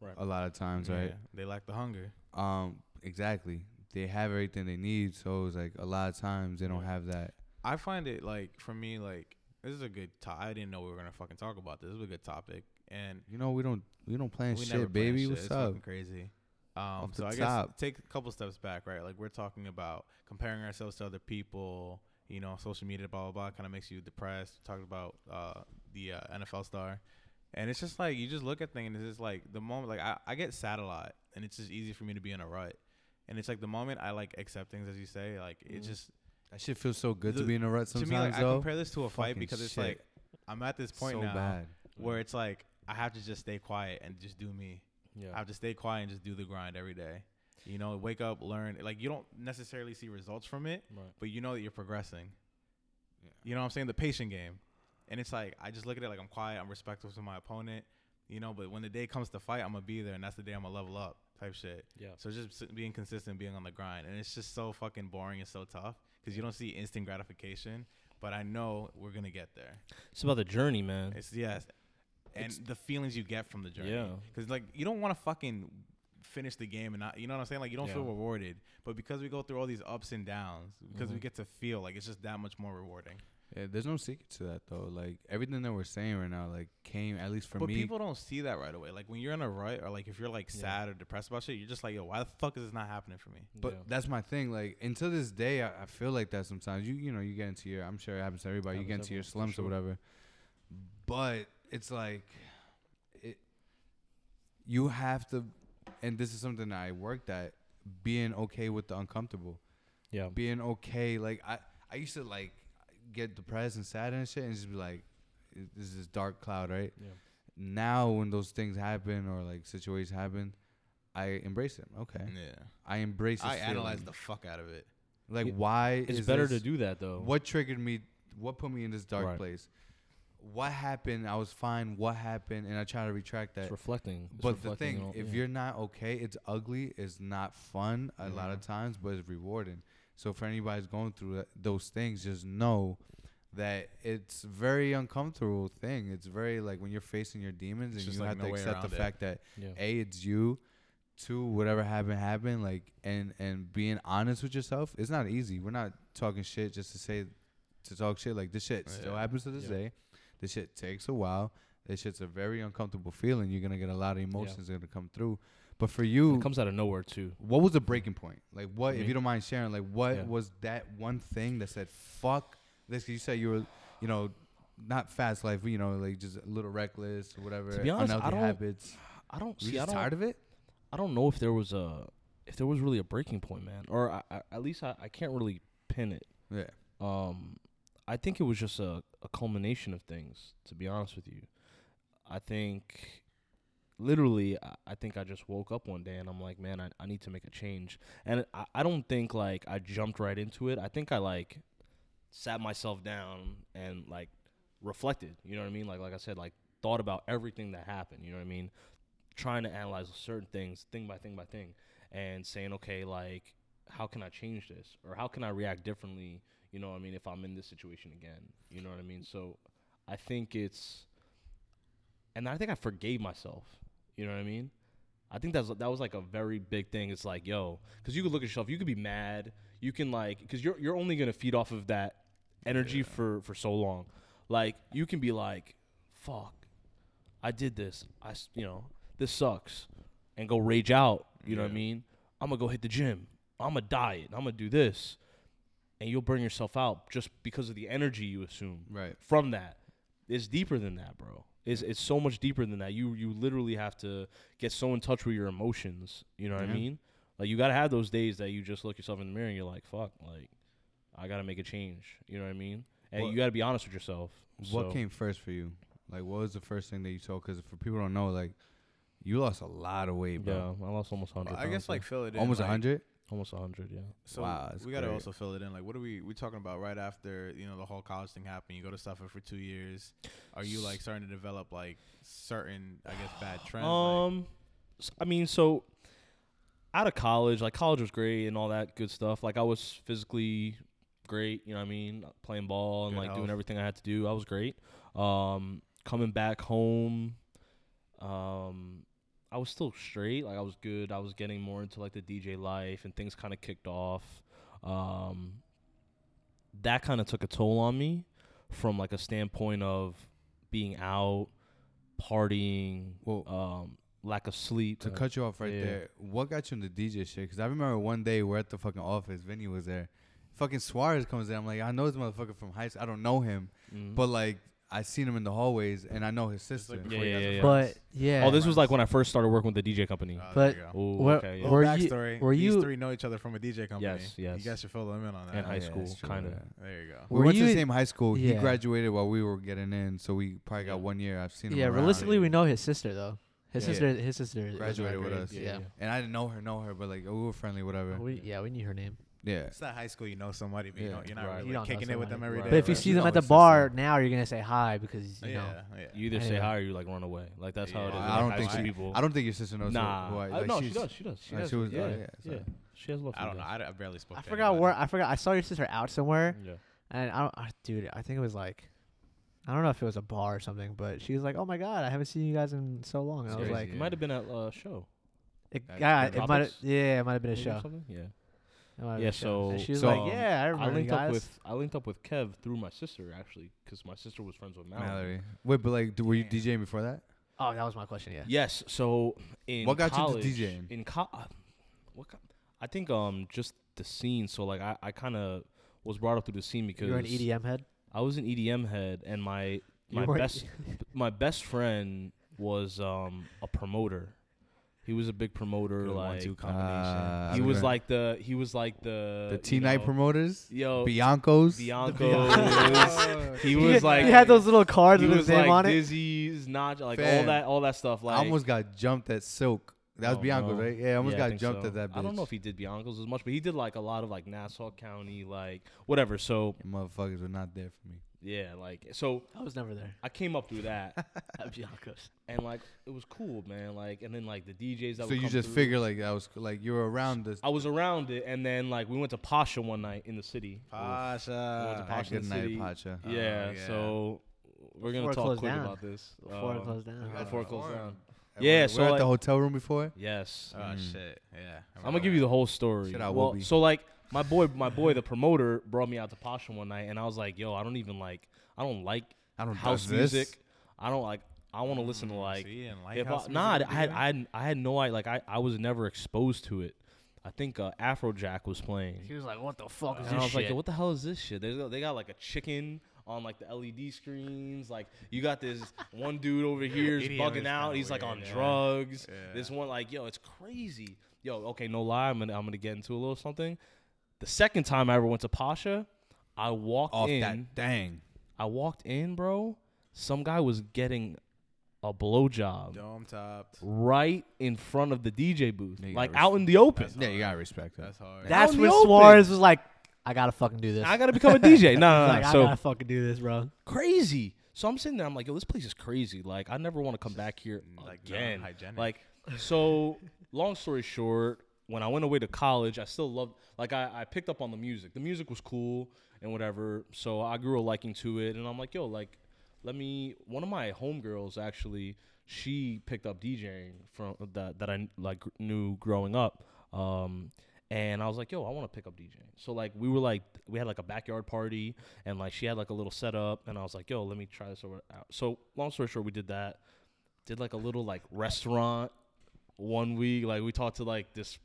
Right. a lot of times, right? Yeah, They lack the hunger. Um, exactly. They have everything they need, so it's like a lot of times they don't have that. I find it like for me like this is a good. To- I didn't know we were gonna fucking talk about this. This is a good topic, and You know, we don't we don't plan we shit, baby. shit. What's It's up? crazy. Um, so I top. guess take a couple steps back, right? Like we're talking about comparing ourselves to other people. You know, social media, blah blah blah, kind of makes you depressed. Talking about uh, the uh, NFL star, and it's just like you just look at things, and it's just like the moment, like I, I get sad a lot, and it's just easy for me to be in a rut. And it's like the moment I like accept things, as you say, like it Mhm. just That shit feels so good to be in a rut sometimes. to sometimes, me, like I though. compare this to a fight Fucking because it's shit. like I'm at this point so now bad. where it's like I have to just stay quiet and just do me. I have to stay quiet and just do the grind every day. You know, wake up, learn. Like you don't necessarily see results from it, Right. but you know that you're progressing. Yeah. You know what I'm saying? The patient game. And it's like I just look at it like I'm quiet, I'm respectful to my opponent, you know, but when the day comes to fight, I'm gonna be there and that's the day I'm gonna level up type shit. Yeah. So just being consistent, being on the grind, and it's just so fucking boring and so tough because you don't see instant gratification. But I know we're gonna get there. It's about the journey, man. It's yes, and It's- the feelings you get from the journey. Yeah. Because like you don't want to fucking finish the game and not, you know what I'm saying? Like you don't feel rewarded, but because we go through all these ups and downs, because we Mhm. get to feel like it's just that much more rewarding. Yeah, there's no secret to that though. Like everything that we're saying right now, like came at least for but me. But people don't see that right away. Like when you're in a rut or like if you're like Yeah. sad or depressed about shit, you're just like, yo, why the fuck is this not happening for me? But Yeah. that's my thing. Like until this day, I, I feel like that sometimes. You you know you get into your. I'm sure it happens to everybody. you get into your slumps for or whatever. But it's like, it. You have to, and this is something that I worked at. Being okay with the uncomfortable. yeah. Being okay. Like I I used to like get depressed and sad and shit, and just be like, this is dark cloud, right? Yeah. Now when those things happen or like situations happen, I embrace it. Okay, Yeah. I embrace. This I analyze the fuck out of it. Like, Yeah, why It's is better this- to do that though. What triggered me? What put me in this dark Right. place? What happened? I was fine. What happened? And I try to retract It's that. reflecting. It's But the thing, on- if yeah. you're not okay, it's ugly. It's not fun a lot of times, but it's rewarding. So for anybody who's going through that, those things, just know that it's very uncomfortable thing. It's very like when you're facing your demons It's and you like have no to accept the it. fact that yeah. a it's you two whatever happened happened like and and being honest with yourself it's not easy we're not talking shit just to say to talk shit like this shit oh, still Yeah. happens to this Yeah. day this shit takes a while this shit's a very uncomfortable feeling you're gonna get a lot of emotions gonna come through but for you it comes out of nowhere too. what was the breaking point like what if you don't mind sharing like what Yeah. was that one thing that said fuck this you said you were you know not fast life you know like just a little reckless or whatever To be honest, I don't- habits I don't you see. I don't. tired of it I don't know if there was a if there was really a breaking point, man, or I, I, at least I, I can't really pin it. yeah Um, I think it was just a, a culmination of things. To be honest with you, I think literally, I, think I just woke up one day and I'm like, man, I, I need to make a change. And I, I don't think like I jumped right into it. I think I like sat myself down and like reflected. You know what I mean? Like like I said, like thought about everything that happened. You know what I mean? Trying to analyze certain things, thing by thing by thing, and saying, okay, like how can I change this or how can I react differently? You know what I mean? If I'm in this situation again, you know what I mean? So I think it's, and I think I forgave myself. You know what I mean? I think that's that was like a very big thing. It's like, yo, because you could look at yourself, you could be mad, you can like, because you're you're only gonna feed off of that energy Yeah. for for so long. Like you can be like, fuck, I did this. I you know this sucks, and go rage out. You know what I mean? I'm gonna go hit the gym. I'm gonna diet. I'm gonna do this, and you'll burn yourself out just because of the energy you assume right from that. It's deeper than that, bro. It's it's so much deeper than that. You you literally have to get so in touch with your emotions. You know what Yeah. I mean? Like you gotta have those days that you just look yourself in the mirror and you're like, fuck, like I gotta make a change. You know what I mean? And What- you gotta be honest with yourself. What So- came first for you? Like, what was the first thing that you saw? Because for people who don't know, like, you lost a lot of weight, bro. Yeah, I lost almost hundred. I guess like fill it in. Almost a like, hundred. Almost hundred. Yeah. So Wow, we gotta also fill it in. Like, what are we we talking about right after you know the whole college thing happened? You go to suffer for two years. Are you like starting to develop like certain I guess bad trends? like- Um, s- I mean, so out of college, like college was great and all that good stuff. Like I was physically great, you know what I mean, playing ball and Good like doing everything I had to do. I was great. Um, coming back home, um, I was still straight. Like I was good. I was getting more into like the DJ life, and things kind of kicked off. Um, that kind of took a toll on me, from like a standpoint of being out, partying, Well, um, lack of sleep. to cut you off right yeah. there, what got you into DJ shit? Because I remember one day we're at the fucking office. Vinny was there. Fucking Suarez comes in. I'm like, I know this motherfucker from high school. I don't know him, Mhm. but like I seen him in the hallways, and I know his sister. like Yeah, before you yeah, guys yeah, were yeah. friends. But yeah. oh, this was like when I first started working with the DJ company. Oh, But- there you go. Ooh, Where- okay, yeah. Little Were you- backstory. were These you- three know each other from a DJ company. Yes, yes. You guys should fill them in on that. In high yeah, school, it's true, kinda. yeah. There you go. We Were went to the in- same high school. He Yeah. graduated while we were getting in, so we probably got one year. I've seen him. yeah. around. Realistically, we know his sister though. His Yeah. sister. His sister is Graduated with grade. us. Yeah. and I didn't know her, know her, but like we were friendly, whatever. We yeah we knew her name. Yeah, It's not high school you know somebody, but you Yeah. know, you're not Right. really You don't know kicking it with them somebody. every day. But if you right? see You them at the bar sister. now, you're gonna say hi because you know. yeah, yeah. You either say Anyway. hi or you like run away. Like that's how it is. Yeah. with, I like, don't high think school she. people. I don't think your sister knows. Nah, who I, I- like no, she she's- does. She does. She uh, has. she was- yeah, oh, yeah, yeah. so- She has love. I for don't know. guys. I, I barely spoke. I to forgot anybody. where I forgot. I saw your sister out somewhere, Yeah. and I don't, uh, dude. I think it was like, I don't know if it was a bar or something, but she was like, "Oh my god, I haven't seen you guys in so long." And I was Crazy, like, It might have been at a show. it, That's yeah, it might have, Tropics? yeah, it might have been a maybe or show. something? Yeah. It might have Yeah, been a show. And so- she was so, like, um, "Yeah, I I remember you linked up with I linked up with Kev through my sister actually, because my sister was friends with Mallory. Mallory. Wait, but like, d- were you DJing before that? oh, that was my question. Yeah. Yes. So in What got you to DJing? In co- uh, what? co- I think um just the scene. So like I I kind of was brought up through the scene because You're an EDM head. I was an EDM head, and my my best my best friend was um a promoter. He was a big promoter. Good like one-two combination. Uh, he was okay. like the he was like the the you T night know, promoters, Yo, Bianco's. Bianco's. [laughs] he was like he had those little cards he with was his name like on it. Dizzy's, not like all Fam, that all that stuff. Like I almost got jumped at Silk. That was Oh, Bianco's, no. right? Yeah, I almost Yeah, I got think jumped so. at that bitch. I don't know if he did Bianco's as much, but he did like a lot of like Nassau County, like whatever. So You motherfuckers were not there for me. Yeah, like so I was never there. I came up through that, [laughs] At Bianco's. and like it was cool, man. Like and then like the DJs that So would you come just through. figure like I was like you were around this. I was around it, and then like we went to Pacha one night in the city. Pacha. Pacha. Ah, good night, City. Pacha. Oh, yeah, yeah. so we're gonna it talk closed quick down. about this. Before it Uh, closed down. got before it closed down. Yeah, we're, so, we're at like- the hotel room before. Yes. Oh Mm. shit. Yeah. I'm gonna give you the whole story. Shit, I will well, be. so like my boy, my boy, the promoter brought me out to Pacha one night, and I was like, "Yo, I don't even like, I don't like I don't house does this. music. I don't like. I want to listen to like See, like hip house hop. Nah, music I had, video? I had I had no idea. Like I, I was never exposed to it. I think uh, Afrojack was playing. He was like, "What the fuck is And I this was like. Yo, what the hell is this shit? They got, they got like a chicken on like the LED screens. Like you got this [laughs] one dude over here is bugging out. kinda He's like on yeah. drugs. Yeah. This one like, yo, it's crazy. Yo, okay, no lie, I'm gonna I'm gonna get into a little something. The second time I ever went to Pacha, I walked Off in. that dang. I walked in, bro. Some guy was getting a blowjob Dome topped. right in front of the DJ booth, Yeah, like gotta out in the open. That's Yeah, you gotta respect that. That's hard. That's out in when. Suarez was like, "I gotta fucking do this." I gotta become a DJ. No, no, no. like, I gotta fucking do this, bro. crazy. So I'm sitting there. I'm like, yo, this place is crazy. Like, I never want to come back here like again. non-hygienic. Like, so long story short, when I went away to college, I still loved. Like, I, I picked up on the music. The music was cool and whatever. So I grew a liking to it, and I'm like, yo, like, let me. One of my homegirls actually, she picked up DJing from that that I like knew growing up. Um, and I was like, yo, I want to pick up DJing. So like we were like we had like a backyard party and like she had like a little setup and I was like, yo, let me try this over out. So long story short, we did that. Did like a little like restaurant one week. Like we talked to like this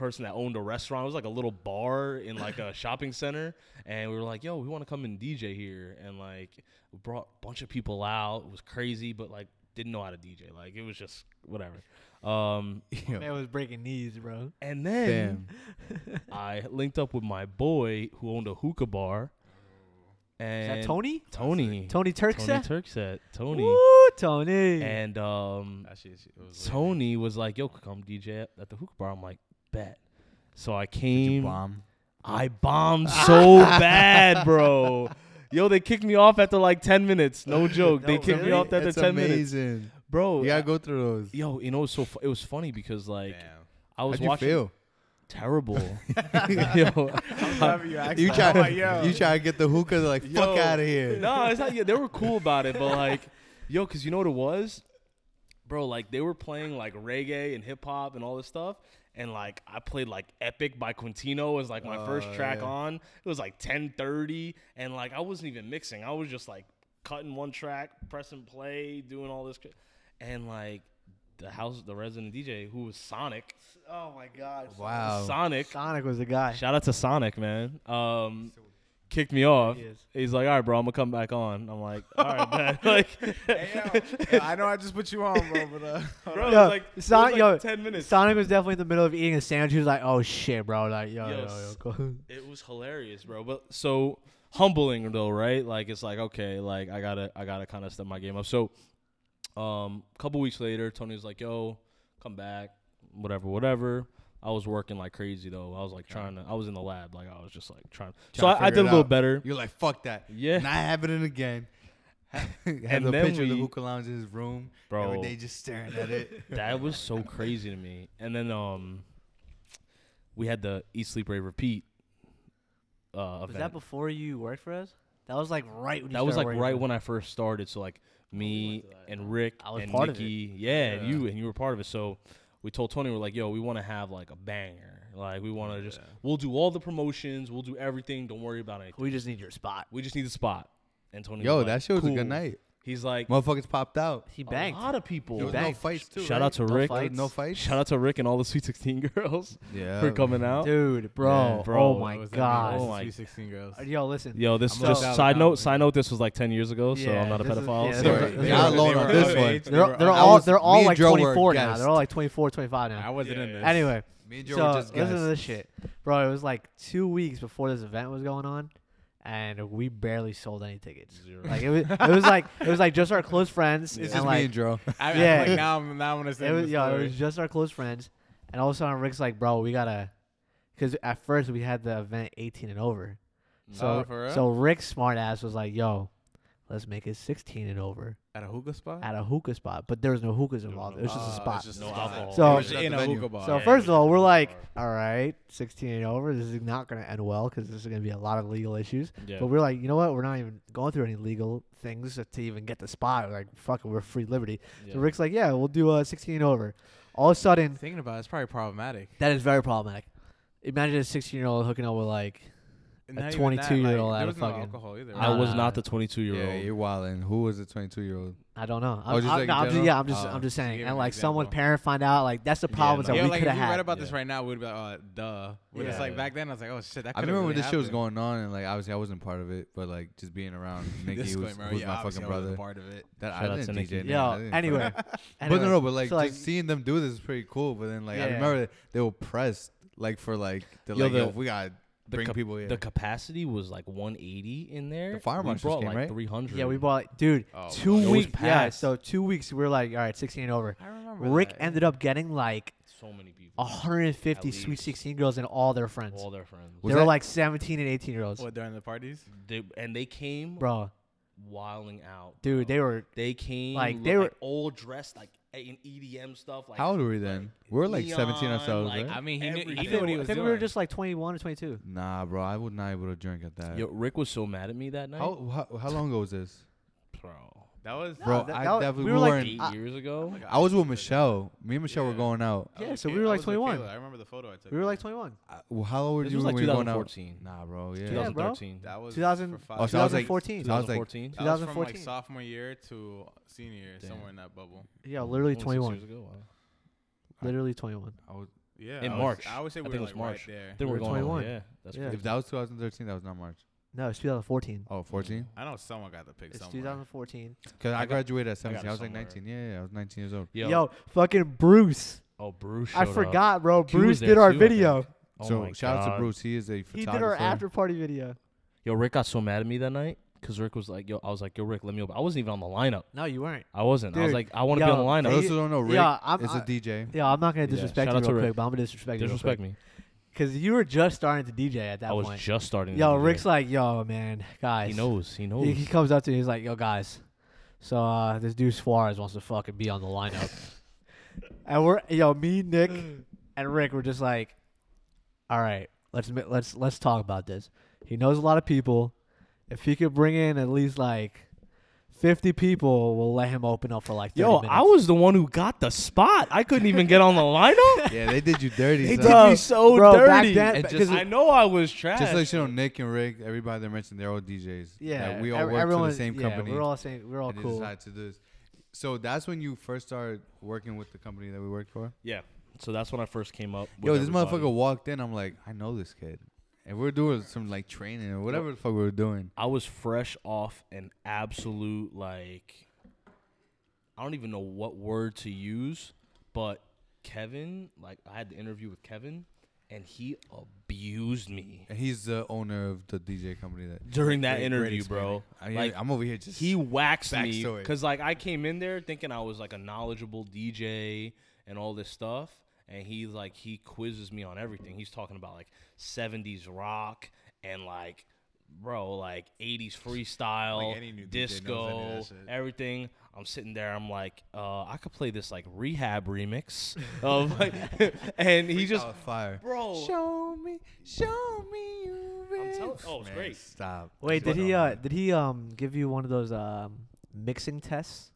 person that owned a restaurant. It was like a little bar in like a [coughs] shopping center. And we were like, yo, we want to come and DJ here. And like we brought a bunch of people out. It was crazy, but like didn't know how to DJ. Like it was just whatever. Um Yo, [laughs] Man was breaking knees, bro. and then [laughs] I linked up with my boy who owned a hookah bar. Is And that Tony? Tony. Tony Turkset. Tony Turkset? Turkset. Tony. Woo, Tony. And um That shit, it was lit. Tony was like, yo, come DJ at- at the hookah bar. I'm like, bet. So I you came. bomb. I bombed so [laughs] bad, bro. Yo, they kicked me off after like 10 minutes. No [laughs] joke. they No, kicked me really? off after It's 10 minutes. amazing. Bro, You gotta go through those. yo, you know, it's so fu- it was funny because like Damn. I was How'd you watching feel? terrible. [laughs] yo, Happy you asked You that. try, like, yo. you try to get the hookah, they're like, fuck Yo, out of here. no, it's not. Yeah, they were cool about it, but like, yo, because you know what it was, bro, like they were playing like reggae and hip hop and all this stuff. And like I played like Epic by Quintino as like my first Oh, track yeah. on. It was like 10:30, and like I wasn't even mixing. I was just like cutting one track, pressing play, doing all this, cra- and like the house, the resident DJ who was Sonic. Oh my god. Wow. Sonic. Sonic was the guy. Shout out to Sonic, man. Um, kicked me off. He. He's like, all right, bro, I'm gonna come back on. I'm like, all right, [laughs] man. [laughs] like, I know I just put you on, bro, but uh, [laughs] bro, Yo, like, Son- like yo, ten minutes. Sonic was definitely in the middle of eating a sandwich. He was like, "Oh shit, bro!" Like, yo, yo, yo, Yes. go. It was hilarious, bro. But so humbling though, right? Like it's like okay, like I gotta, I gotta kind of step my game up. So, um, a couple weeks later, Tony was like, "Yo, come back, whatever, whatever." I was working like crazy though. I was like trying to. I was in the lab, like I was just like trying. so Trying to I, I did a little out. better. You're like, fuck that. Yeah, Not having it again. [laughs] Had And the then picture of the we- hookah lounge in his room. bro. Every day just staring at it. [laughs] that was so crazy to me. And then um, we had the Eat Sleep Rave Repeat. Uh, Was event. that before you worked for us? That was like right when you That was like right when I first started. So like me and Rick I was and part of it. Nikki, yeah, and Yeah. you and you were part of it. So we told Tony we're like, yo, we want to have like a banger. Like we want to just we'll do all the promotions, we'll do everything. Don't worry about anything. We just need your spot. We just need the spot. And Tony, Yo, was that like, shit was a good night. He's like, Motherfuckers popped out. He a lot of people. There was no banged. fights too. Shout right? out to No Rick. fights. No fights. Shout out to Rick and all the Sweet 16 [laughs] girls Yeah. for coming out. Dude, bro, Yeah. Bro, oh my What was god. mean? Oh my- Sweet 16 girls. Uh, Yo, listen. Yo, this I'm just shout side note. out. Side note. This was like ten years ago, so Yeah, I'm not a this is- pedophile. yeah, so- this Sorry, is- y'all they alone were on this of one. age. They're, were- they're all was- they're all and like Joe were 24 now. guests. They're all like 24, 25 now. I wasn't in Yeah. this. Anyway, Me and Joe so were just listen to guests. this shit, bro. It was like two weeks before this event was going on, and we barely sold any tickets. Zero. Like it was, it was like it was like just our close friends, [laughs] It's and just me like and Joe. [laughs] I, Yeah. I, like now, I'm, now I'm gonna say it was, the yo, it was just our close friends, and all of a sudden Rick's like, bro, we gotta, because at first we had the event 18 and over, so Oh, for real? so Rick's smart ass was like, yo, let's make it 16 and over at a hookah spot. at a hookah spot, but there was no hookahs involved. no It was just a spot. it's just a No spot. alcohol. So- It was It in a the hookah bar. So Yeah, first of all, we're like, all right, 16 and over. This is not going to end well because this is going to be a lot of legal issues. Yeah. But we're like, you know what? We're not even going through any legal things to even get the spot. We're like, fuck it, we're free liberty. Yeah. So Rick's like, yeah, we'll do uh, 16 and over. All of a sudden, Thinking about it, it's probably problematic. that is very problematic. Imagine a 16 year old hooking up with like, Not even 22-year-old that, at like, a there was no fucking- alcohol either. I Nah, was nah, not nah. the 22 year old. Yeah, you're wildin'. Who was the 22 year old? I don't know. Oh, I'm, just I'm- like no, I'm just, general? yeah, I'm just, Oh. I'm just saying. give And an like, someone's example. parent find out, like, that's the Yeah, problems no. that yeah, we like could if have you read had. about this Yeah. right now, we'd be like, oh, duh. But it's Yeah. like back then, I was like, oh shit, that. I could've remember when this shit was going on, and like obviously I wasn't part of it, but like just being around [laughs] Nicky, who's, Disclaimer, who's my fucking I wasn't brother. part of it. That Shout I out didn't to DJ. Nicky. nah, I Yo, didn't anyway. [laughs] but no, no, but like so, just seeing them do this is pretty cool. But then like I Yeah. remember they were pressed like for like the Yo, like the- yo, we gotta the bring cap- people here. The capacity was like 180 in there. The fire we marshals brought came, like right? 300. yeah, we bought, dude, Oh, two wow. It was weeks. Yeah, so two weeks, we were like, all right, 16 and over. I remember. Rick that, ended up getting like so many people. 150 sweet 16 girls and all their friends. All their friends. Was they were like 17 and 18 year olds. What during the parties? They, and they came Bro, wilding out. dude, bro. they were They came like, like they they were- were all dressed like in EDM stuff. Like How old were we then? We were like 17 neon, ourselves, like, right? I mean, he knew, he knew what he I was think doing. we were just like 21 or 22. Nah, bro, I was not able to drink at that. Yo, Rick was so mad at me that night. how, how how long ago was this? Bro, that was Bro, that- I that was- definitely we we were like weren't. eight I- years ago. Oh like, I was with Michelle. Me and Michelle were Yeah. going out. I Yeah, was so with we were I like was with 21. Kayla. I remember the photo I took. We were with like her. 21. I- well, how old were This you was when like we were going out? 2014. Nah, bro. Yeah. Yeah, bro. 2013. That was 2000 for five Oh, so I was like- 2014. so I was like- 2014. That was from like 2014. sophomore year to senior year, Damn. somewhere in that bubble. Yeah, literally Only six 21. years ago, wow. Literally 21. I was, Yeah, In I March. Was, I would say I we think were it was like March. right there. Then We we're were going. 21. Yeah, that's Yeah. crazy. if that was 2013, that was not March. No, it's 2014. Oh, 14? I know someone got the pick It's somewhere. 2014. Because I I, graduated at 17. I, was like 19. Yeah, yeah, I was 19 years old. Yo, Yo, fucking Bruce. oh Bruce. I showed up. forgot, bro. Q Bruce did our too, video. Oh so my shout out to Bruce. He is a He photographer. did our after party video. Yo, Rick got so mad at me that night because Rick was like, "Yo," I was like, "Yo, Rick, let me." Open. I wasn't even on the lineup. No, you weren't. I wasn't. I was like, "I want to be on the yo, For lineup." those He- who don't know, Rick yeah, I'm- is I- a DJ. Yeah, I'm not gonna Yeah, disrespect shout you out to real Rick. quick, but I'm gonna disrespect you real Disrespect quick. me. Cause you were just starting to DJ at that point. I was point. just starting. to Yo, DJ. Rick's like, yo, man, guys. He knows. He knows. He, he comes up to me. He's like, yo, guys. So uh, this dude Suarez wants to fucking be on the lineup, [laughs] and we're yo, me, Nick, and Rick were just like, all right, let's let's let's talk about this. He knows a lot of people. If he could bring in at least like 50 people will let him open up for like 30 Yo, minutes. I was the one who got the spot. I couldn't even get on the [laughs] lineup. [laughs] Yeah, they did you dirty. They son. did Bro, me so bro, back dirty. then- And because just- it- I know I was trash. Just like you know, Nick and Rick, everybody that mentioned they're all DJs. yeah, That we all ev- work for everyone- the same yeah, company. We're all saying we're all and they cool. decided to do this. So that's when you first started working with the company that we worked for. yeah. So that's when I first came up. Yo, this everybody. motherfucker walked in. I'm like, I know this kid, and we're doing some like training or whatever the fuck we were doing. I was fresh off an absolute like I don't even know what word to use, but Kevin, like I had the interview with Kevin and he abused me And he's the owner of the DJ company that. during that Great- great interview, bro. I, uh, Like, I'm over here just. He waxed me cuz like I came in there thinking I was like a knowledgeable DJ and all this stuff and he like he quizzes me on everything. He's talking about like 70s rock and like bro like 80s freestyle, Like any new DJ knows any of disco, that everything. I'm sitting there I'm like uh I could play this like rehab remix [laughs] of like [laughs] and he just fire. bro Show me, show me you. I'm tell- oh, it's Man, great. Stop. Wait, did he uh did he um give you one of those um mixing tests?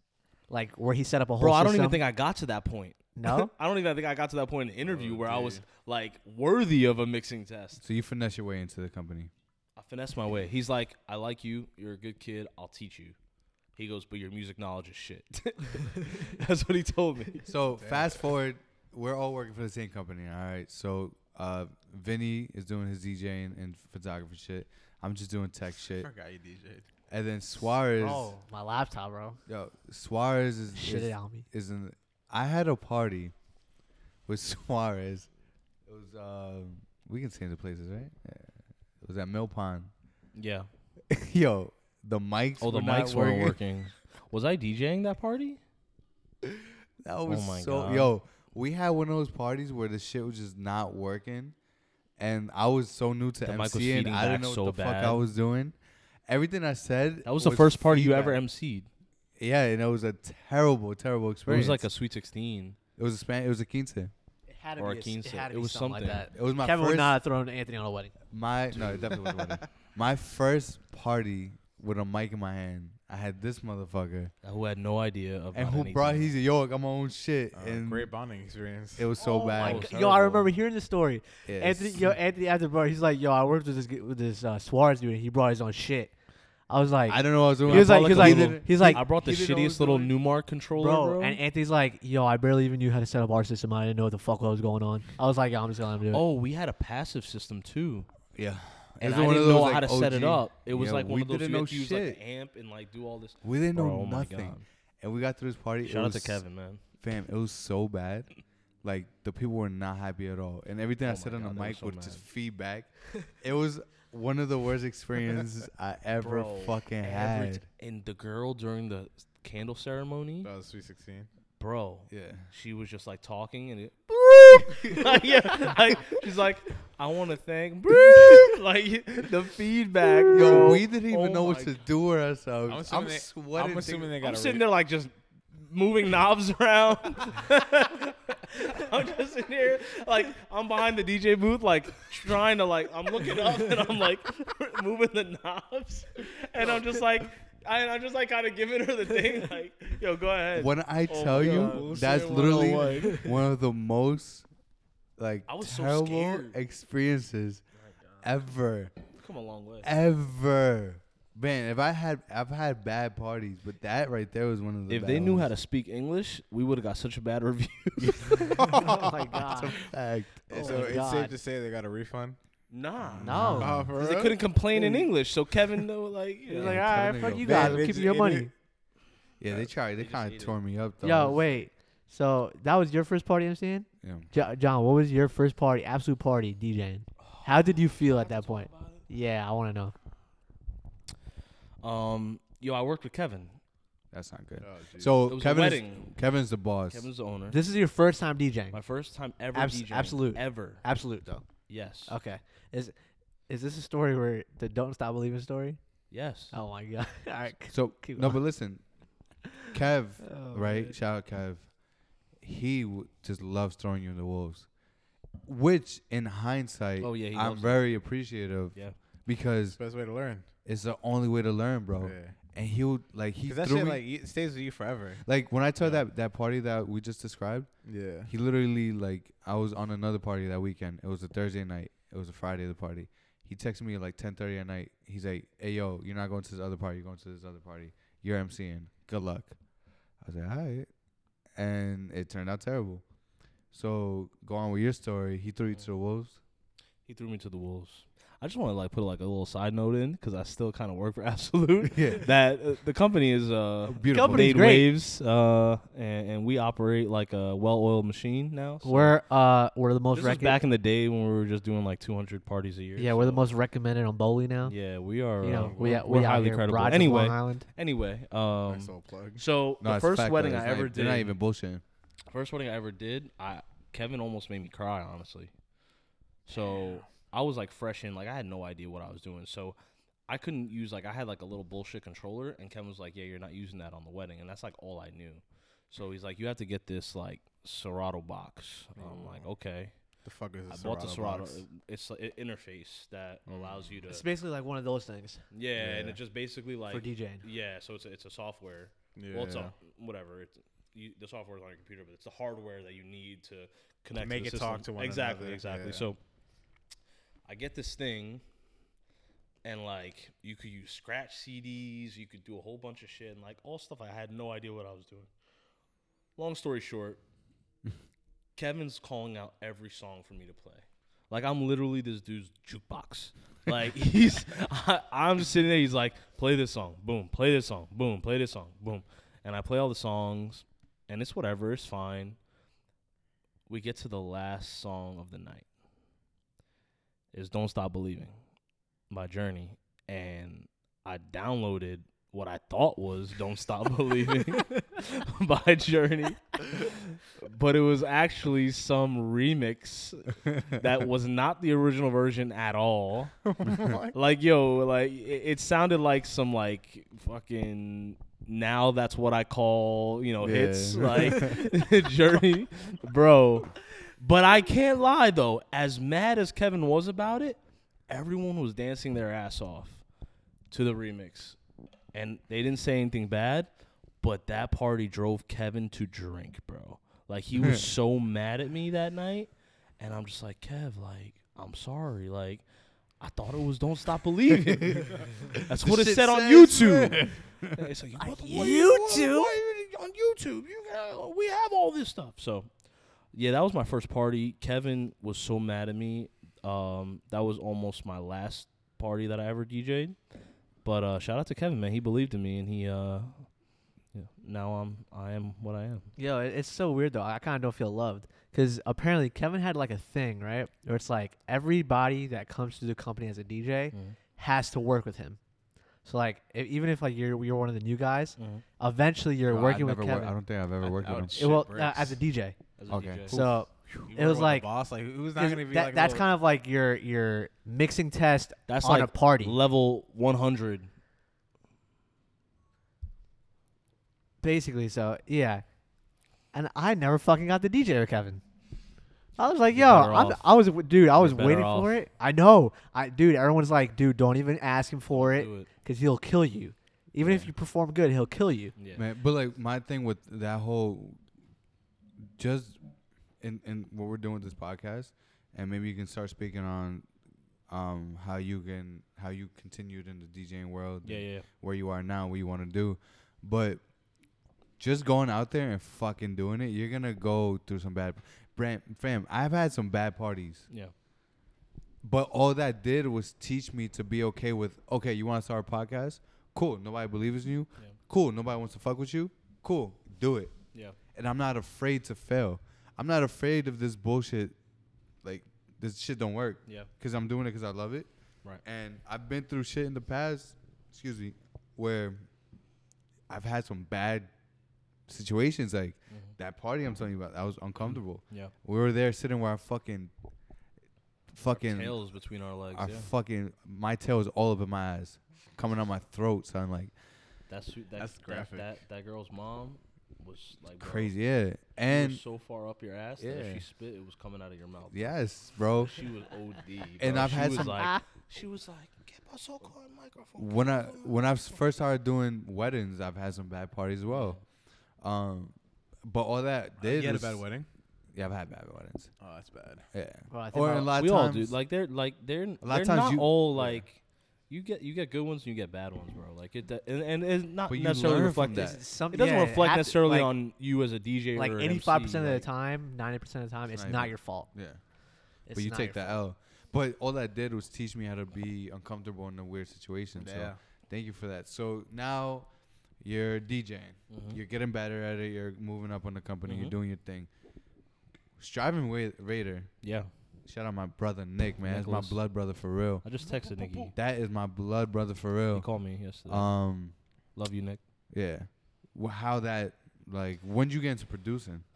Like where he set up a whole bro, I don't even think I got to that point. No? [laughs] I don't even think I got to that point in the interview Oh, where I was like worthy of a mixing test. So you finesse your way into the company. I finesse my way. He's like, I like you. You're a good kid. I'll teach you. He goes, but your music knowledge is shit. [laughs] That's what he told me. So fast forward, we're all working for the same company. All right. So uh, Vinny is doing his DJing and photography shit. I'm just doing tech [laughs] shit. Forgot you DJ'd. And then Suarez, Oh, my laptop, bro. yo, Suarez is Shit is, it on me. is in. I had a party with [laughs] Suarez. It was um, we can say the places, right? It was at Mill Pond. Yeah. [laughs] Yo, the mics. Oh, the were mics weren't working. Was I DJing that party? [laughs] That was my so God. yo. We had one of those parties where the shit was just not working, and I was so new to The mic MC and I didn't know what so the fuck I was doing. Everything I said That was the first party you ever emceed. Yeah, and it was a terrible, terrible experience. It was like a Sweet 16. it was a span. It was a quince. It It had Or a be s- quince. It, had to It be was something, something. like that. It was my Kevin first. would not have thrown Anthony on a wedding. my no, it definitely wasn't. winning. [laughs] My first party with a mic in my hand. I had this motherfucker, Who had no idea of and who anything. brought he's a yo, I got my own shit, Uh, and great bonding experience. it was so oh bad. My That was God. Yo, I terrible. remember hearing the story. Yeah, Anthony, it's- yo, Anthony after bro, he's like, yo, I worked with this g- with this uh, Suarez dude, and he brought his own shit. I was like, I don't know what I was doing. he was I like, he was like, little- he's like, I brought the he didn't know what shittiest little going- Numark controller, bro, bro. and Anthony's like, yo, I barely even knew how to set up our system. I didn't know what the fuck was going on. I was like, yo, I'm just gonna do it. oh, we had a passive system too. yeah. And I didn't know like, how to set it up. It was Yeah, like one we of those didn't you know had to use like shit. an amp and like do all this. We didn't know Bro, oh my nothing. And we got through this party. Shout it out to was- Kevin, man. Fam, it was so bad. Like the people were not happy at all, and everything Oh I said on the mic so would just feedback. it was one of the worst experiences [laughs] I ever Bro, fucking Every had. t- and the girl during the candle ceremony, That was Sweet 16. bro, yeah, she was just like talking and it. [laughs] [laughs] yeah, like, she's like, I want to thank like the feedback. yo, we didn't even Oh know what my to do with ourselves. I'm I'm, they- sweating. I'm assuming they got I'm sitting re- there like just moving knobs around. [laughs] I'm just sitting here like I'm behind the DJ booth, like trying to like I'm looking up and I'm like [laughs] moving the knobs, and I'm just like. I, I'm just like kind of giving her the thing, like, "Yo, go ahead." When I Oh tell my you, God. that's literally one of the most like I was so terrible scared. experiences ever, Come a long way. ever. Man, if I had, I've had bad parties, but that right there was one of the. If bad they knew how to speak English, we would have got such a bad [laughs] review. [laughs] oh my [laughs] god. fact. Oh so my it's God. safe to say they got a refund. nah, No. Oh, for because they couldn't complain in English. So Kevin, though, like, you He's know, like, Yeah, all tell right, them fuck you guys. Bad I'm keeping your money. it. Yeah, they tried. They, just kind ate of it. tore me up. Though. Yo, wait. So that was your first party MCing? Yeah. Jo- Jon, what was your first party, absolute party DJing? How did you feel at that point? Yeah, I want to know. Um, yo, I worked with Kevin. That's not good. Oh, geez. So was Kevin a is, wedding. Kevin's the boss. Kevin's the owner. This is your first time DJing. My first time ever Abs- DJing. absolute. Ever. Absolute though. Yes. Okay. Is is this a story where the don't stop believing story? Yes. Oh my god. [laughs] All right. so Keep no, going. but listen, Kev, [laughs] Oh, right? man. Shout out Kev. He w- just loves throwing you in the wolves, which in hindsight, Oh, yeah, he I'm loves it. very appreciative Yeah. because Best way to learn. It's the only way to learn, bro. Yeah. and he would like he that threw shit me. like it stays with you forever. like when I told Yeah. that that party that we just described, Yeah. he literally like I was on another party that weekend. It was a Thursday night. It was a Friday the party. He texted me at like 10:30 at night. He's like, "Hey yo, you're not going to this other party. You're going to this other party. You're MCing. Good luck." I was like, "All right," and it turned out terrible. So go on with your story. He threw you to the wolves. He threw me to the wolves. I just want to like put like a little side note in because I still kind of work for [laughs] Absolute. Yeah. that uh, the company is uh Beautiful. Company's made great. waves uh and, and we operate like a well-oiled machine now. so- We're uh we're the most this was rec- back in the day when we were just doing like 200 parties a year. yeah we're the so- most recommended on Bowley now. Yeah, we are. You know uh, we we're, out- we we're out highly here, credible. Broad Anyway, Long Island. anyway, um, nice little plug. so No, the it's first fact, wedding though. I It's not- ever did, They're not even bullshitting. first wedding I ever did, I Kevin almost made me cry. Honestly, so I was like fresh in, like I had no idea what I was doing. So I couldn't use like I had like a little bullshit controller, and Kevin was like, "Yeah, you're not using that on the wedding," and that's like all I knew. So he's like, "You have to get this like Serato box." I'm like, mm. "Okay." The fuck is this? I bought the Serato. box? Uh, it's an interface that mm. allows you to. It's basically like one of those things Yeah, and Yeah. it just basically like for DJing. yeah. So it's a, it's a software. Yeah. Well, it's a whatever. It's you, the software is on your computer, but it's the hardware that you need to connect. make to the it talk to one exactly, another, exactly. yeah. So I get this thing, and like you could use scratch CDs, you could do a whole bunch of shit, and like all stuff I had no idea what I was doing. Long story short, [laughs] Kevin's calling out every song for me to play. Like I'm literally this dude's jukebox. Like [laughs] he's, I, I'm just sitting there. He's like, play this song, boom, play this song, boom, play this song, boom, and I play all the songs, and it's whatever, it's fine. We get to the last song of the night. Is "Don't Stop Believing" by Journey, and I downloaded what I thought was "Don't Stop [laughs] Believing" [laughs] by Journey, but it was actually some remix that [laughs] was not the original version at all. like yo, like it, it sounded like some like fucking now that's what I call you know hits like Journey, bro. But I can't lie though, as mad as Kevin was about it, everyone was dancing their ass off to the remix, and they didn't say anything bad. But that party drove Kevin to drink, bro. Like he was [laughs] so mad at me that night, and I'm just like, Kev, like I'm sorry, like. I thought it was "Don't Stop Believing." [laughs] That's what it said on YouTube. it's like what the- what- YouTube? why are you on YouTube? You got, we have all this stuff. So, yeah, that was my first party. Kevin was so mad at me. Um, that was almost my last party that I ever DJ'd. But uh, shout out to Kevin, man. He believed in me, and he uh, yeah, now I'm I am what I am. Yo, it's so weird though. I kind of don't feel loved because apparently Kevin had like a thing, right? Where it's like everybody that comes to the company as a DJ has to work with him. So like, i even if like you're you're one of the new guys, eventually you're No, working I've with never wor- Kevin. I don't think I've ever I- worked I with him. well, uh, as a DJ. As a Okay. DJ. So You it work was with like- boss. Like who's not 'cause gonna be that, like that's little- kind of like your your mixing test that's on like a party. level 100. basically. So yeah, and I never fucking got the DJ with Kevin. I was like, You're yo, better I'm, off. I was, dude, I was better waiting off. for it. I know, I, dude. Everyone's like, dude, don't even ask him for it Do it. because he'll kill you. Even if Yeah. you perform good, he'll kill you. Yeah. Man, but like my thing with that whole, just in in what we're doing with this podcast, and maybe you can start speaking on, um, how you can how you continued in the DJing world, Yeah, yeah. where you are now, what you want to do, but just going out there and fucking doing it, you're gonna go through some bad. Brand, fam, I've had some bad parties, Yeah. but all that did was teach me to be okay with. Okay, you want to start a podcast? Cool. Nobody believes in you. Yeah. Cool. Nobody wants to fuck with you. Cool. Do it. Yeah. And I'm not afraid to fail. I'm not afraid of this bullshit. Like this shit don't work Yeah. because I'm doing it because I love it. Right. And I've been through shit in the past. Excuse me, where I've had some bad situations. Like mm-hmm. that party I'm telling you about, that was uncomfortable. Yeah. We were there sitting where I fucking, fucking, Tails between our legs. I yeah. fucking, my tail was all up in my ass, coming out my throat, So I'm Like, That's that, That's that- graphic. That, that girl's mom was like bro, Crazy, yeah. And so far up your ass that if Yeah. she spit, it was coming out of your mouth. yes, bro. She was OD. And. I've she had some- like, [laughs] she was like, get my so-called microphone. When I get my when I first started doing weddings, I've had some bad parties as well. Um, but all that did you had a bad wedding. Yeah, I've had bad weddings. Oh, that's bad. Yeah, Well, I think or I'll- a lot we of all do. Like they're like they're a lot of they're times not you- all yeah. Like you get you get good ones and you get bad ones, bro. Like it do- and, and it's not But you necessarily learn from reflect that. It's some- It doesn't yeah, reflect half- necessarily like, on you as a DJ like or an eighty five percent of like- the time, ninety percent of the time, it's not not even- your fault. yeah. It's but you not take your that fault. L. But all that did was teach me how to be uncomfortable in a weird situation. So Yeah. thank you for that. So now you're DJing. Mhm. You're getting better at it. You're moving up on the company. You're Mhm. doing your thing. Striving Wa- Raider. Yeah, Shout out my brother Nick, man. Nicholas. my blood brother for real. I just texted Nikki. That is my blood brother for real. He called me yesterday. Um, Love you, Nick. yeah. Wh- How that like when did you get into producing? [sighs]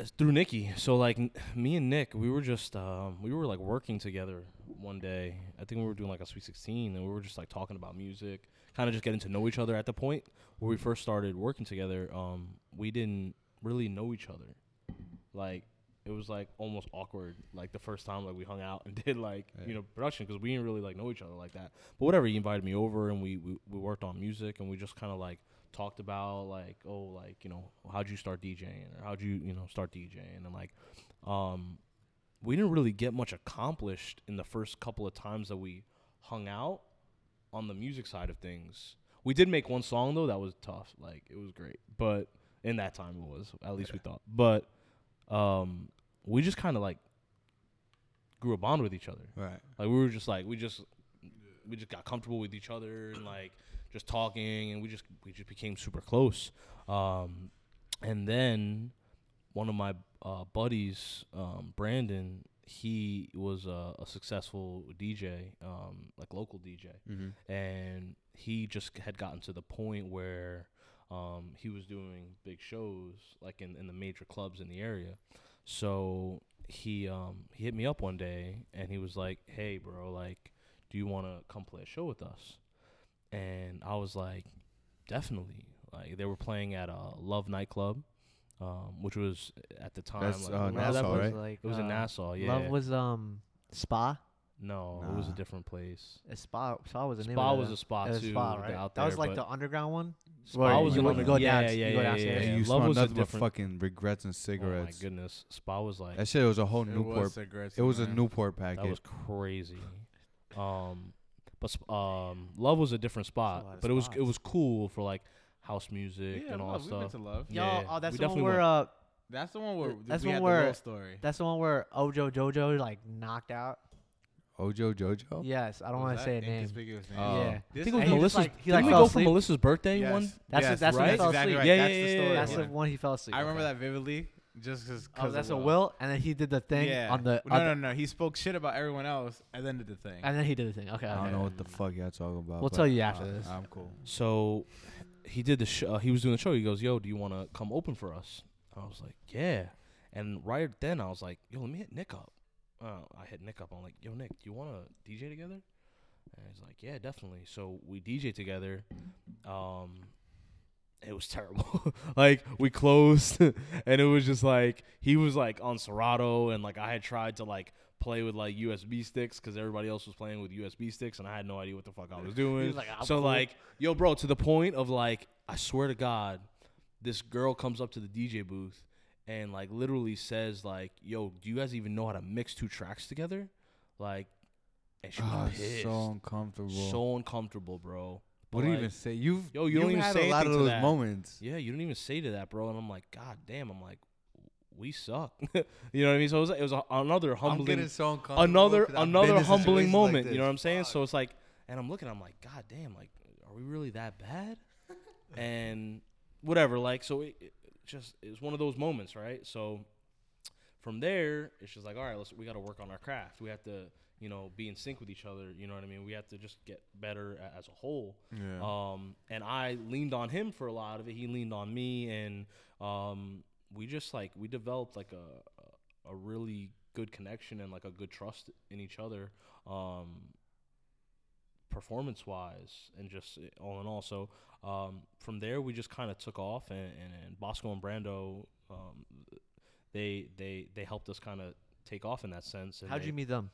It's through Nikki. So like n- me and Nick, we were just um, we were like working together one day. I think we were doing like a Sweet 16, and we were just like talking about music, kind of just getting to know each other. At the point where we first started working together, um, we didn't really know each other. Like it was like almost awkward. Like the first time like we hung out and [laughs] did like Yeah. you know production because we didn't really like know each other like that. But whatever, he invited me over and we we, we worked on music and we just kind of like talked about like oh like you know how'd you start DJing or how'd you you know start DJing and like um we didn't really get much accomplished in the first couple of times that we hung out on the music side of things. We did make one song though that was tough. Like it was great, but in that time it was at least we thought. But um we just kind of like grew a bond with each other. Right. Like we were just like we just we just got comfortable with each other and like just talking and we just we just became super close. Um and then one of my uh, buddies, um, Brandon, he was a, a successful DJ, um, like local DJ, Mm-hmm. and he just had gotten to the point where um, he was doing big shows, like in, in the major clubs in the area. So he um, he hit me up one day and he was like, "Hey, bro, like, do you want to come play a show with us?" And I was like, "Definitely." Like they were playing at a Love nightclub, um, which was at the time That's, like, uh, remember that Nassau, right? Like, It was in uh, Nassau. Yeah. Love was um spa. No, it was a Nah. different place. A spa. Spa was the name. Spa of was a spot It was too. spa, right? Out that was like but- the underground one. Spa Where was you, an go- you go under- yeah, down, yeah, you go yeah, downstairs. yeah, And yeah. you Love smell was a nothing but different- fucking regrets and cigarettes. Oh my cigarettes. goodness, Spa was like that shit was a whole It Newport. was It was a in there. Newport that was crazy. Um, but sp- um, Love was a different spot, lot of but it was it spots. was cool for like house music Yeah, and all love. that We've been stuff. to love. Yo, Yeah, oh, that's we the one definitely where went. uh, That's the one where That's we one had where- the whole story. that's the one where Ojo Jojo like knocked out. Ojo Jojo. Yes, I don't want to say a name. Inconspicuous name. Oh. yeah, I This think it is- was And he just, Melissa's. like- he, didn't like, we fell go for asleep. Melissa's birthday Yes. one? That's yes, the- that's when he right, fell exactly asleep. right. Yeah, that's yeah, the yeah, story. yeah, That's the one he fell asleep. I remember okay. that vividly, just because. Oh, that's a will, and then he did the thing yeah. on the. no, on no, the- no. He spoke shit about everyone else and then did the thing. And then he did the thing. Okay, I don't okay. know what the fuck y'all talking about. We'll but, tell you after this. I'm cool. So he did the show. Uh, he was doing the show. He goes, "Yo, do you want to come open for us?" I was like, "Yeah." And right then, I was like, "Yo, let me hit Nick up." Uh, I hit Nick up. I'm like, "Yo, Nick, do you want to DJ together?" And he's like, "Yeah, definitely." So we DJ together. Um, it was [laughs] terrible. like we closed, [laughs] and it was just like he was like on Serato, and like I had tried to like play with like USB sticks because everybody else was playing with USB sticks, and I had no idea what the fuck I was [laughs] doing. Was like, so cool." like, yo, bro, to the point of like, I swear to God, this girl comes up to the DJ booth and like literally says like, "Yo, do you guys even know how to mix two tracks together?" Like, and she was Ah, pissed, so uncomfortable. so uncomfortable, bro. what do you like, even say? You've Yo, you you've don't even had say a lot of those that. moments. Yeah, you don't even say to that, bro. And I'm like, God damn. I'm like, we suck. [laughs] you know what I mean? So it was, it was a, another I'm humbling, getting so uncomfortable. another 'cause another humbling situations like moment. you know what I'm saying? So it's like, and I'm looking. I'm like, God damn. Like, are we really that bad? [laughs] and whatever. Like, so it, it just it's one of those moments, right? So from there, it's just like, all right, let's we got to work on our craft. We have to, you know, be in sync with each other. You know what I mean? We have to just get better a- as a whole. yeah. Um, and I leaned on him for a lot of it. He leaned on me, and um, we just like we developed like a a really good connection and like a good trust in each other. Um, performance wise and just uh, all in all. So um, from there, we just kind of took off, and, and, and Bosco and Brando, um, they they they helped us kind of take off in that sense. How'd they- you meet them?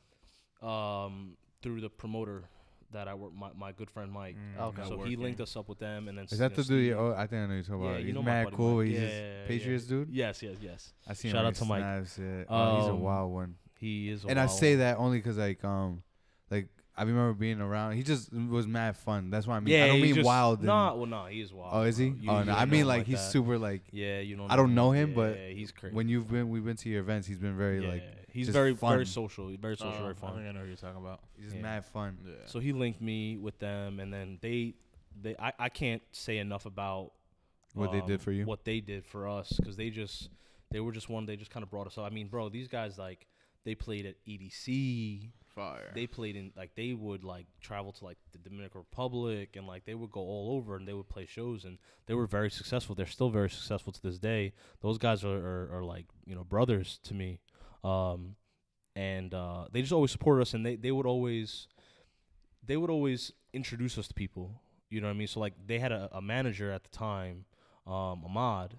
Um, through the promoter that I work, my, my good friend Mike. Mm, Okay. So he linked us up with them, and then Is that the dude? Steve- Oh, I think I know you're talking Yeah, about. you He's know mad cool. Mike. He's Yeah, just yeah, yeah, Patriots dude. Yes, yes, yes. I seen Shout him out to Mike. Snaps, yeah. Oh, he's a Um, wild one. He is. A And I say one. that only 'cause like um, like I remember being around. He just was mad fun. That's what I mean. Yeah, I don't mean just, wild. and- Nah, well, nah, he is wild. oh, is he? You- oh no, I mean him like he's that. super like. Yeah, you don't. I don't know him, Yeah, but yeah, he's crazy. When you've been, we've been to your events. He's been very yeah, like. he's very fun. very social, He's very social, Uh, very I fun. think I know who you're talking about. He's just Yeah. mad fun. Yeah. So he linked me with them, and then they, they, I, I can't say enough about What they did um, for you. What they did for us, because they just, they were just one. They just kind of brought us up. I mean, bro, these guys like, they played at EDC. Fire. They played in like they would like travel to like the Dominican Republic and like they would go all over and they would play shows and they were very successful. They're still very successful to this day. Those guys are are, are like you know brothers to me, um, and uh, they just always supported us and they they would always they would always introduce us to people. You know what I mean? So like they had a, a manager at the time, um, Ahmad,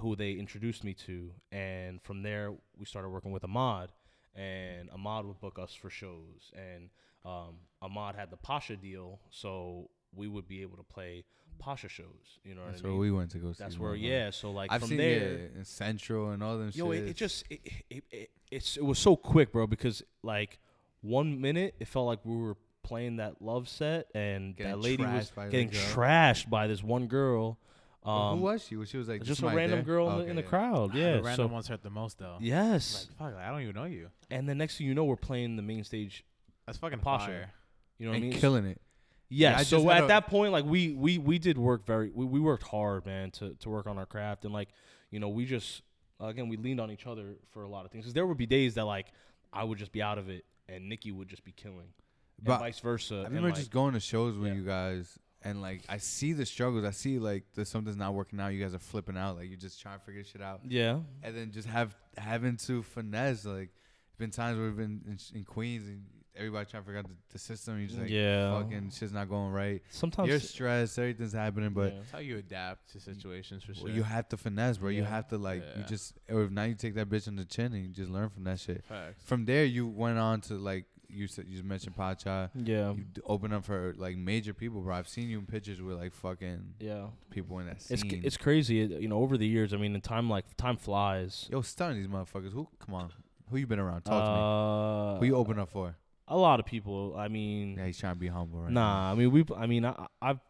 who they introduced me to, and from there we started working with Ahmad, and Ahmad would book us for shows, and um, Ahmad had the Pacha deal, so we would be able to play Pacha shows. You know what That's I where mean? we went to go see. That's where yeah. So like I've from seen there, in Central and all them Yo, shit. it, it just it, it, it it's it was so quick, bro. Because like one minute it felt like we were playing that love set, and Getting that lady was trashed by the getting trashed by this one girl. But Um, who was she? She was like just a somebody random there? girl in the, Okay, in the yeah. crowd. the Yeah. random So ones hurt the most though. yes, Like, fuck, I don't even know you. and the next thing you know, we're playing the main stage. That's fucking Pacha. fire. You know what and I mean? killing it. Yeah, Yeah, so at a- that point, like we we we did work very we, we worked hard, man, to to work on our craft and like you know we just again we leaned on each other for a lot of things because there would be days that like I would just be out of it and Nikki would just be killing, and But vice versa. I and, remember like, just going to shows with yeah. you guys, and like I see the struggles. I see like there's something's not working out. You guys are flipping out. Like you're just trying to figure shit out, yeah, and then just have having to finesse. Like been times where we've been in, in Queens and everybody trying to figure out the, the system. You're just like, yeah. fucking shit's not going right. Sometimes You're stressed. Everything's happening, but yeah. That's how you adapt to situations for sure. well, you have to finesse, bro. You have to like you just or if now you take that bitch on the chin and you just learn from that shit. Facts. From there, you went on to like you said. You mentioned Pacha. yeah, You open up for like major people, bro. I've seen you in pictures with like fucking yeah. people in that It's scene. c- it's crazy, it- you know. Over the years, I mean, the time like time flies. Yo, stunning these motherfuckers. Who? Come on. Who you been around? Talk to me. uh, Who you open up for? A lot of people. I mean, Yeah, he's trying to be humble right Nah, I mean we. I mean I. I've.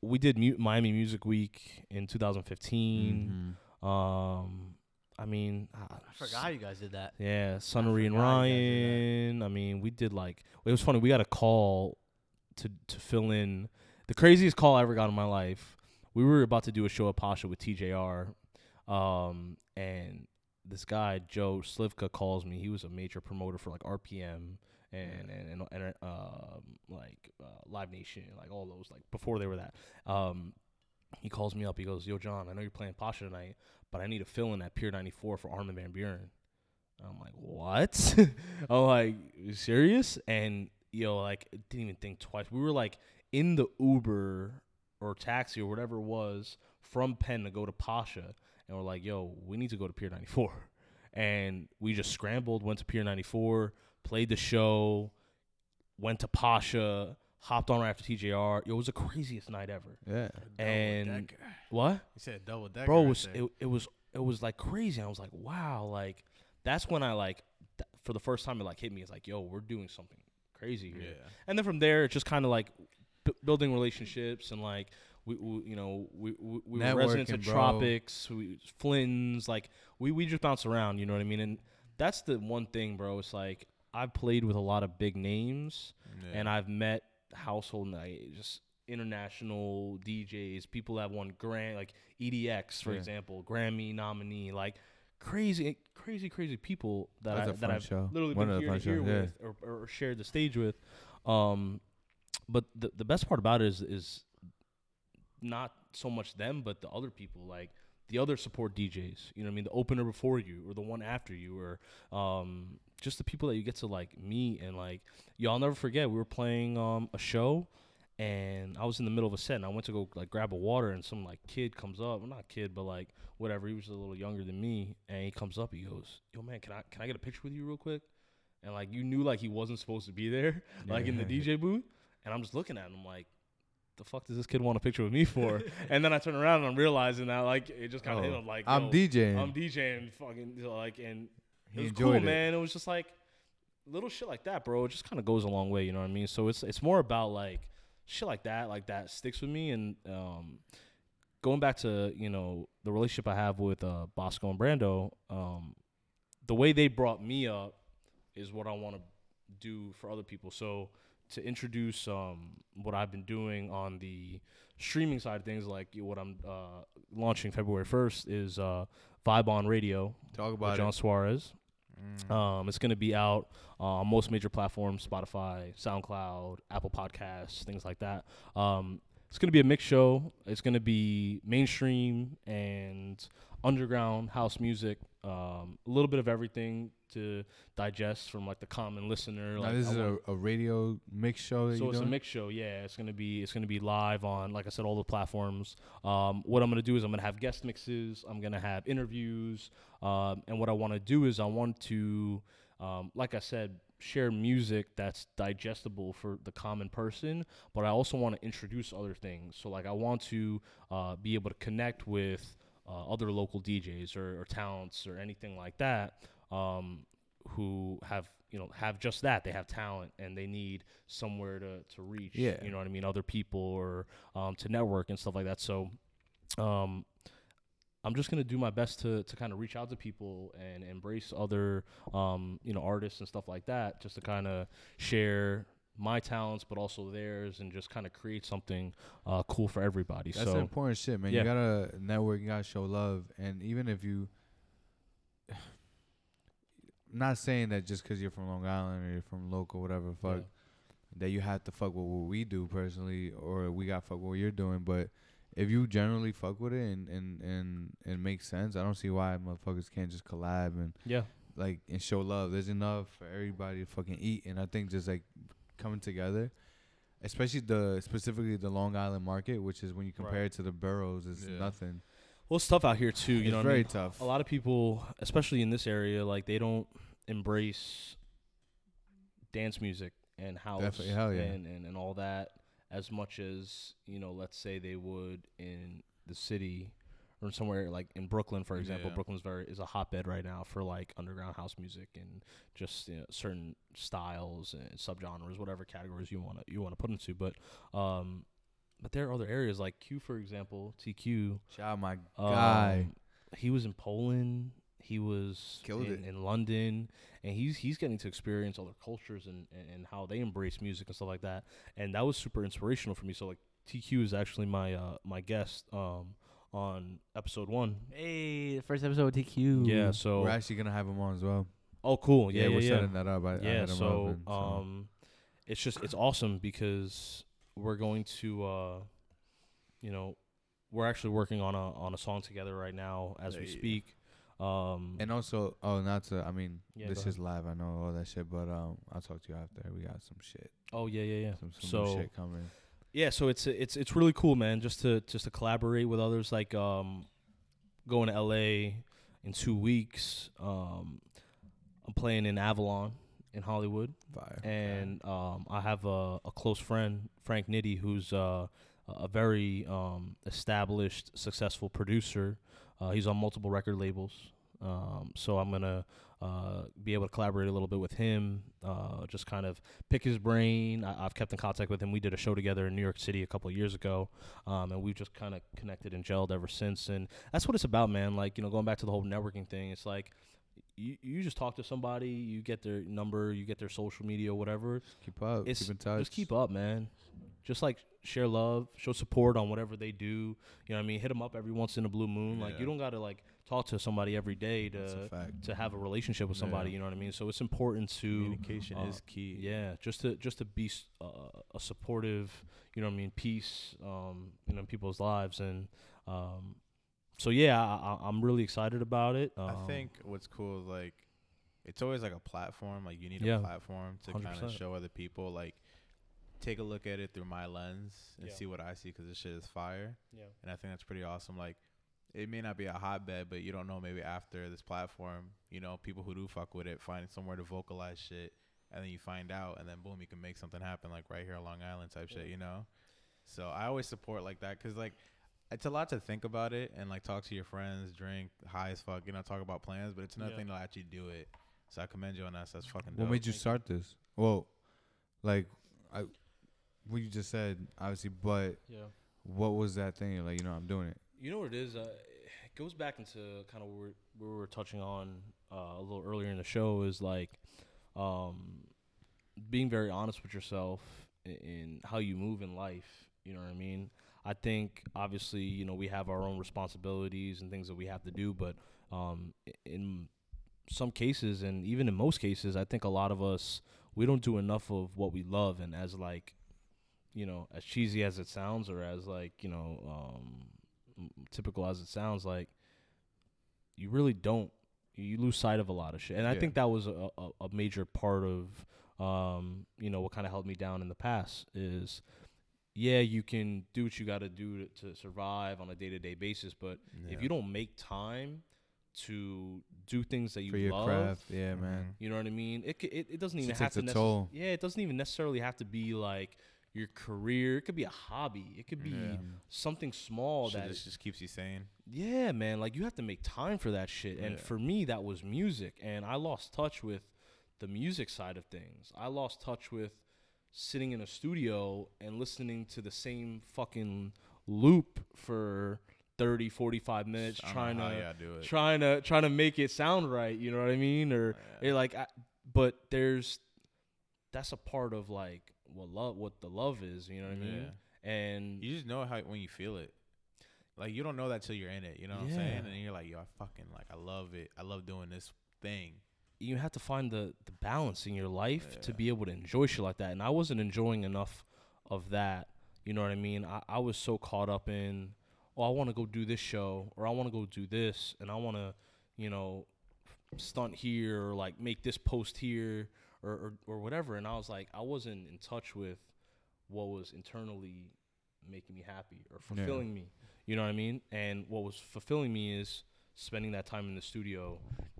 We did Miami Music Week in 2015. Mhm. Um, I mean, I forgot you guys did that. Yeah, Sunnery and forgot you guys did Ryan. I mean, we did like it was funny. We got a call to to fill in the craziest call I ever got in my life. We were about to do a show at Pacha with TJR, um, and this guy Joe Slivka calls me. He was a major promoter for like RPM and and and, and um like uh, Live Nation, like all those like before they were that. Um, he calls me up. He goes, "Yo, Jon, I know you're playing Pacha tonight, but I need a fill in at Pier 94 for Armin van Buuren." I'm like, "What?" [laughs] I'm like, "You serious?" And yo, like, didn't even think twice. We were like in the Uber or taxi or whatever it was from Penn to go to Pacha, and we're like, "Yo, we need to go to Pier 94." And we just scrambled, went to Pier 94, played the show, went to Pacha, hopped on right after TJR. It was the craziest night ever. Yeah. And what? you said double decker. bro it was there. it, it was it was like crazy i was like wow like that's when i like th- for the first time it like hit me it's like yo we're doing something crazy here yeah. and then from there it's just kind of like b- building relationships and like we, we you know we we, we were residents Networking, at bro. tropics we flynn's like we we just bounce around you know what i mean and that's the one thing bro it's like i've played with a lot of big names yeah. and I've met household night just international DJs, people that won Grand like EDX for Yeah. example, Grammy nominee, like crazy, crazy, crazy people that That's I that I've show. literally One been here here shows, yeah. with or, or shared the stage with. Um, but the the best part about it is is not so much them, but the other people like the other support DJs. You know what I mean? The opener before you or the one after you or um, just the people that you get to like meet and like y'all never forget we were playing um, a show and I was in the middle of a set and I went to go like grab a water and some like kid comes up, well not kid but like whatever, he was a little younger than me and he comes up, he goes, "Yo man, can I can I get a picture with you real quick?" And like you knew like he wasn't supposed to be there, [laughs] like in the DJ booth, and I'm just looking at him like the fuck does this kid want a picture with me for? [laughs] and then I turn around and I'm realizing that like it just kind of hit Oh, him like I'm DJing. I'm DJing fucking like and He it was enjoyed cool, it. man. It was just like little shit like that, bro. It just kind of goes a long way, you know what I mean? So it's it's more about like shit like that, like that sticks with me. And um, going back to you know the relationship I have with uh, Bosco and Brando, um, the way they brought me up is what I want to do for other people. So to introduce um, what I've been doing on the streaming side of things, like what I'm uh, launching February 1st, is uh, Vibe on Radio Talk with about Jon. Suarez. Mm. Um, it's going to be out uh, on most major platforms: Spotify, SoundCloud, Apple Podcasts, things like that. Um, it's going to be a mixed show. It's going to be mainstream and underground house music. Um, a little bit of everything to digest from like the common listener. now Like this I is a, a radio mix show. That so it's a mix show, yeah. It's gonna be it's gonna be live on, like I said, all the platforms. Um, what I'm gonna do is I'm gonna have guest mixes. I'm gonna have interviews, um, and what I want to do is I want to, um, like I said, share music that's digestible for the common person. But I also want to introduce other things. So like I want to uh, be able to connect with uh, other local DJs or, or talents or anything like that. Um, who have you know have just that they have talent and they need somewhere to, to reach Yeah. you know what i mean other people or um, to network and stuff like that so um, i'm just going to do my best to, to kind of reach out to people and embrace other um, you know artists and stuff like that just to kind of share my talents but also theirs and just kind of create something uh, cool for everybody That's so important shit, man. yeah. You gotta network. You gotta show love, and even if you, [sighs] not saying that just 'cause you're from Long Island or you're from local, whatever, fuck, Yeah. that you have to fuck with what we do personally, or we got fuck with what you're doing. But if you generally fuck with it and and and and makes sense, I don't see why motherfuckers can't just collab and yeah like and show love. There's enough for everybody to fucking eat, and I think just like coming together, especially the specifically the Long Island market, which is when you compare Right. it to the boroughs, it's Yeah. nothing. well it's tough out here too you it's know what I very mean? tough. a lot of people, especially in this area, like they don't embrace dance music and house yeah. and, and, and all that as much as, you know, let's say they would in the city or somewhere like in Brooklyn, for example. Yeah. Brooklyn's very is a hotbed right now for like underground house music and just you know, certain styles and subgenres, whatever categories you want to you want to put into. But um, but there are other areas like Q, for example, TQ. Shout my guy. Um, he was in Poland. He was Killed in, it. in London, and he's he's getting to experience other cultures and, and, and how they embrace music and stuff like that. And that was super inspirational for me. So like TQ is actually my uh, my guest um, on episode one. Hey, the first episode with TQ. Yeah. So We're actually gonna have him on as well. oh cool. Yeah. Yeah. we're yeah. setting that up. I, I yeah hit him so up and, so. um it's just it's awesome because we're going to uh you know we're actually working on a on a song together right now as we speak um and also, oh, not to. I mean, Yeah, this is live. I know all that shit, but um, I'll talk to you after. We got some shit, oh yeah yeah yeah some, some so shit coming. Yeah so it's it's it's really cool man just to just to collaborate with others like um going to la in two weeks um i'm playing in avalon in hollywood Fire. and um, I have a, a close friend, Frank Nitty, who's uh, a very um, established, successful producer. Uh, he's on multiple record labels, um, so I'm gonna uh, be able to collaborate a little bit with him. Uh, just kind of pick his brain. I, I've kept in contact with him. We did a show together in New York City a couple of years ago, um, and we've just kind of connected and gelled ever since. And that's what it's about, man. Like you know, going back to the whole networking thing, it's like. You, you just talk to somebody, you get their number, you get their social media, whatever keep up. it's keep in touch. just keep up, man. Just like share love, show support on whatever they do. You know what I mean? Hit them up every once in a blue moon. Like you don't got to like talk to somebody every day to to have a relationship with somebody. Yeah. You know what I mean? So it's important to Communication uh, is key. yeah, just to just to be uh, a supportive, you know what I mean, peace, um, you know, in people's lives and um, so yeah, I, I, I'm really excited about it. I Um, think what's cool is like it's always like a platform. Like you need Yeah. a platform to kind of show other people. Like take a look at it through my lens and Yeah. see what I see because this shit is fire. Yeah. And I think that's pretty awesome. Like it may not be a hotbed, but you don't know maybe after this platform, you know, people who do fuck with it find somewhere to vocalize shit, and then you find out, and then boom, you can make something happen like right here on Long Island type shit, you know. So I always support like that because like it's a lot to think about it and like talk to your friends, drink high as fuck, you know, talk about plans, but it's nothing Yeah. to actually do it. So I commend you on that. So that's fucking. What dope. made you start this? Well, like, I, what you just said, obviously, but Yeah. what was that thing? Like, you know, I'm doing it. You know what it is? Uh, it goes back into kind of where, we- were touching on uh, a little earlier in the show is like um, being very honest with yourself in, in how you move in life. You know what I mean? I think obviously, you know, we have our own responsibilities and things that we have to do, but um, in some cases and even in most cases, I think a lot of us we don't do enough of what we love and as like you know, as cheesy as it sounds or as like, you know, um typical as it sounds like you really don't you lose sight of a lot of shit and i think that was a, a, a major part of um you know what kind of held me down in the past is yeah you can do what you got to do to survive on a day-to-day basis but Yeah. if you don't make time to do things that you For your love craft. Yeah, man. you know what I mean? It it, it doesn't even have takes to a necess- toll. Yeah, it doesn't even necessarily have to be like your career. It could be a hobby. It could be Yeah. something small Shit that just, just keeps you sane. yeah, man, like you have to make time for that shit. And Yeah. for me that was music and I lost touch with the music side of things. I lost touch with sitting in a studio and listening to the same fucking loop for 30 45 minutes trying to y'all do it. trying to trying to make it sound right, you know what I mean? Or Yeah. like I, but there's that's a part of like what love what the love is, you know what I mean? And You just know how when you feel it. Like you don't know that till you're in it. You know what I'm saying? And you're like, yo, I fucking like, I love it. I love doing this thing. you have to find the the balance in your life to be able to enjoy shit like that. And I wasn't enjoying enough of that. You know what I mean? I, I was so caught up in, oh, I want to go do this show or I want to go do this and I want to, you know, stunt here or like make this post here or, or or whatever. And I was like, I wasn't in touch with what was internally making me happy or Yeah. fulfilling me. You know what I mean? And what was fulfilling me is spending that time in the studio,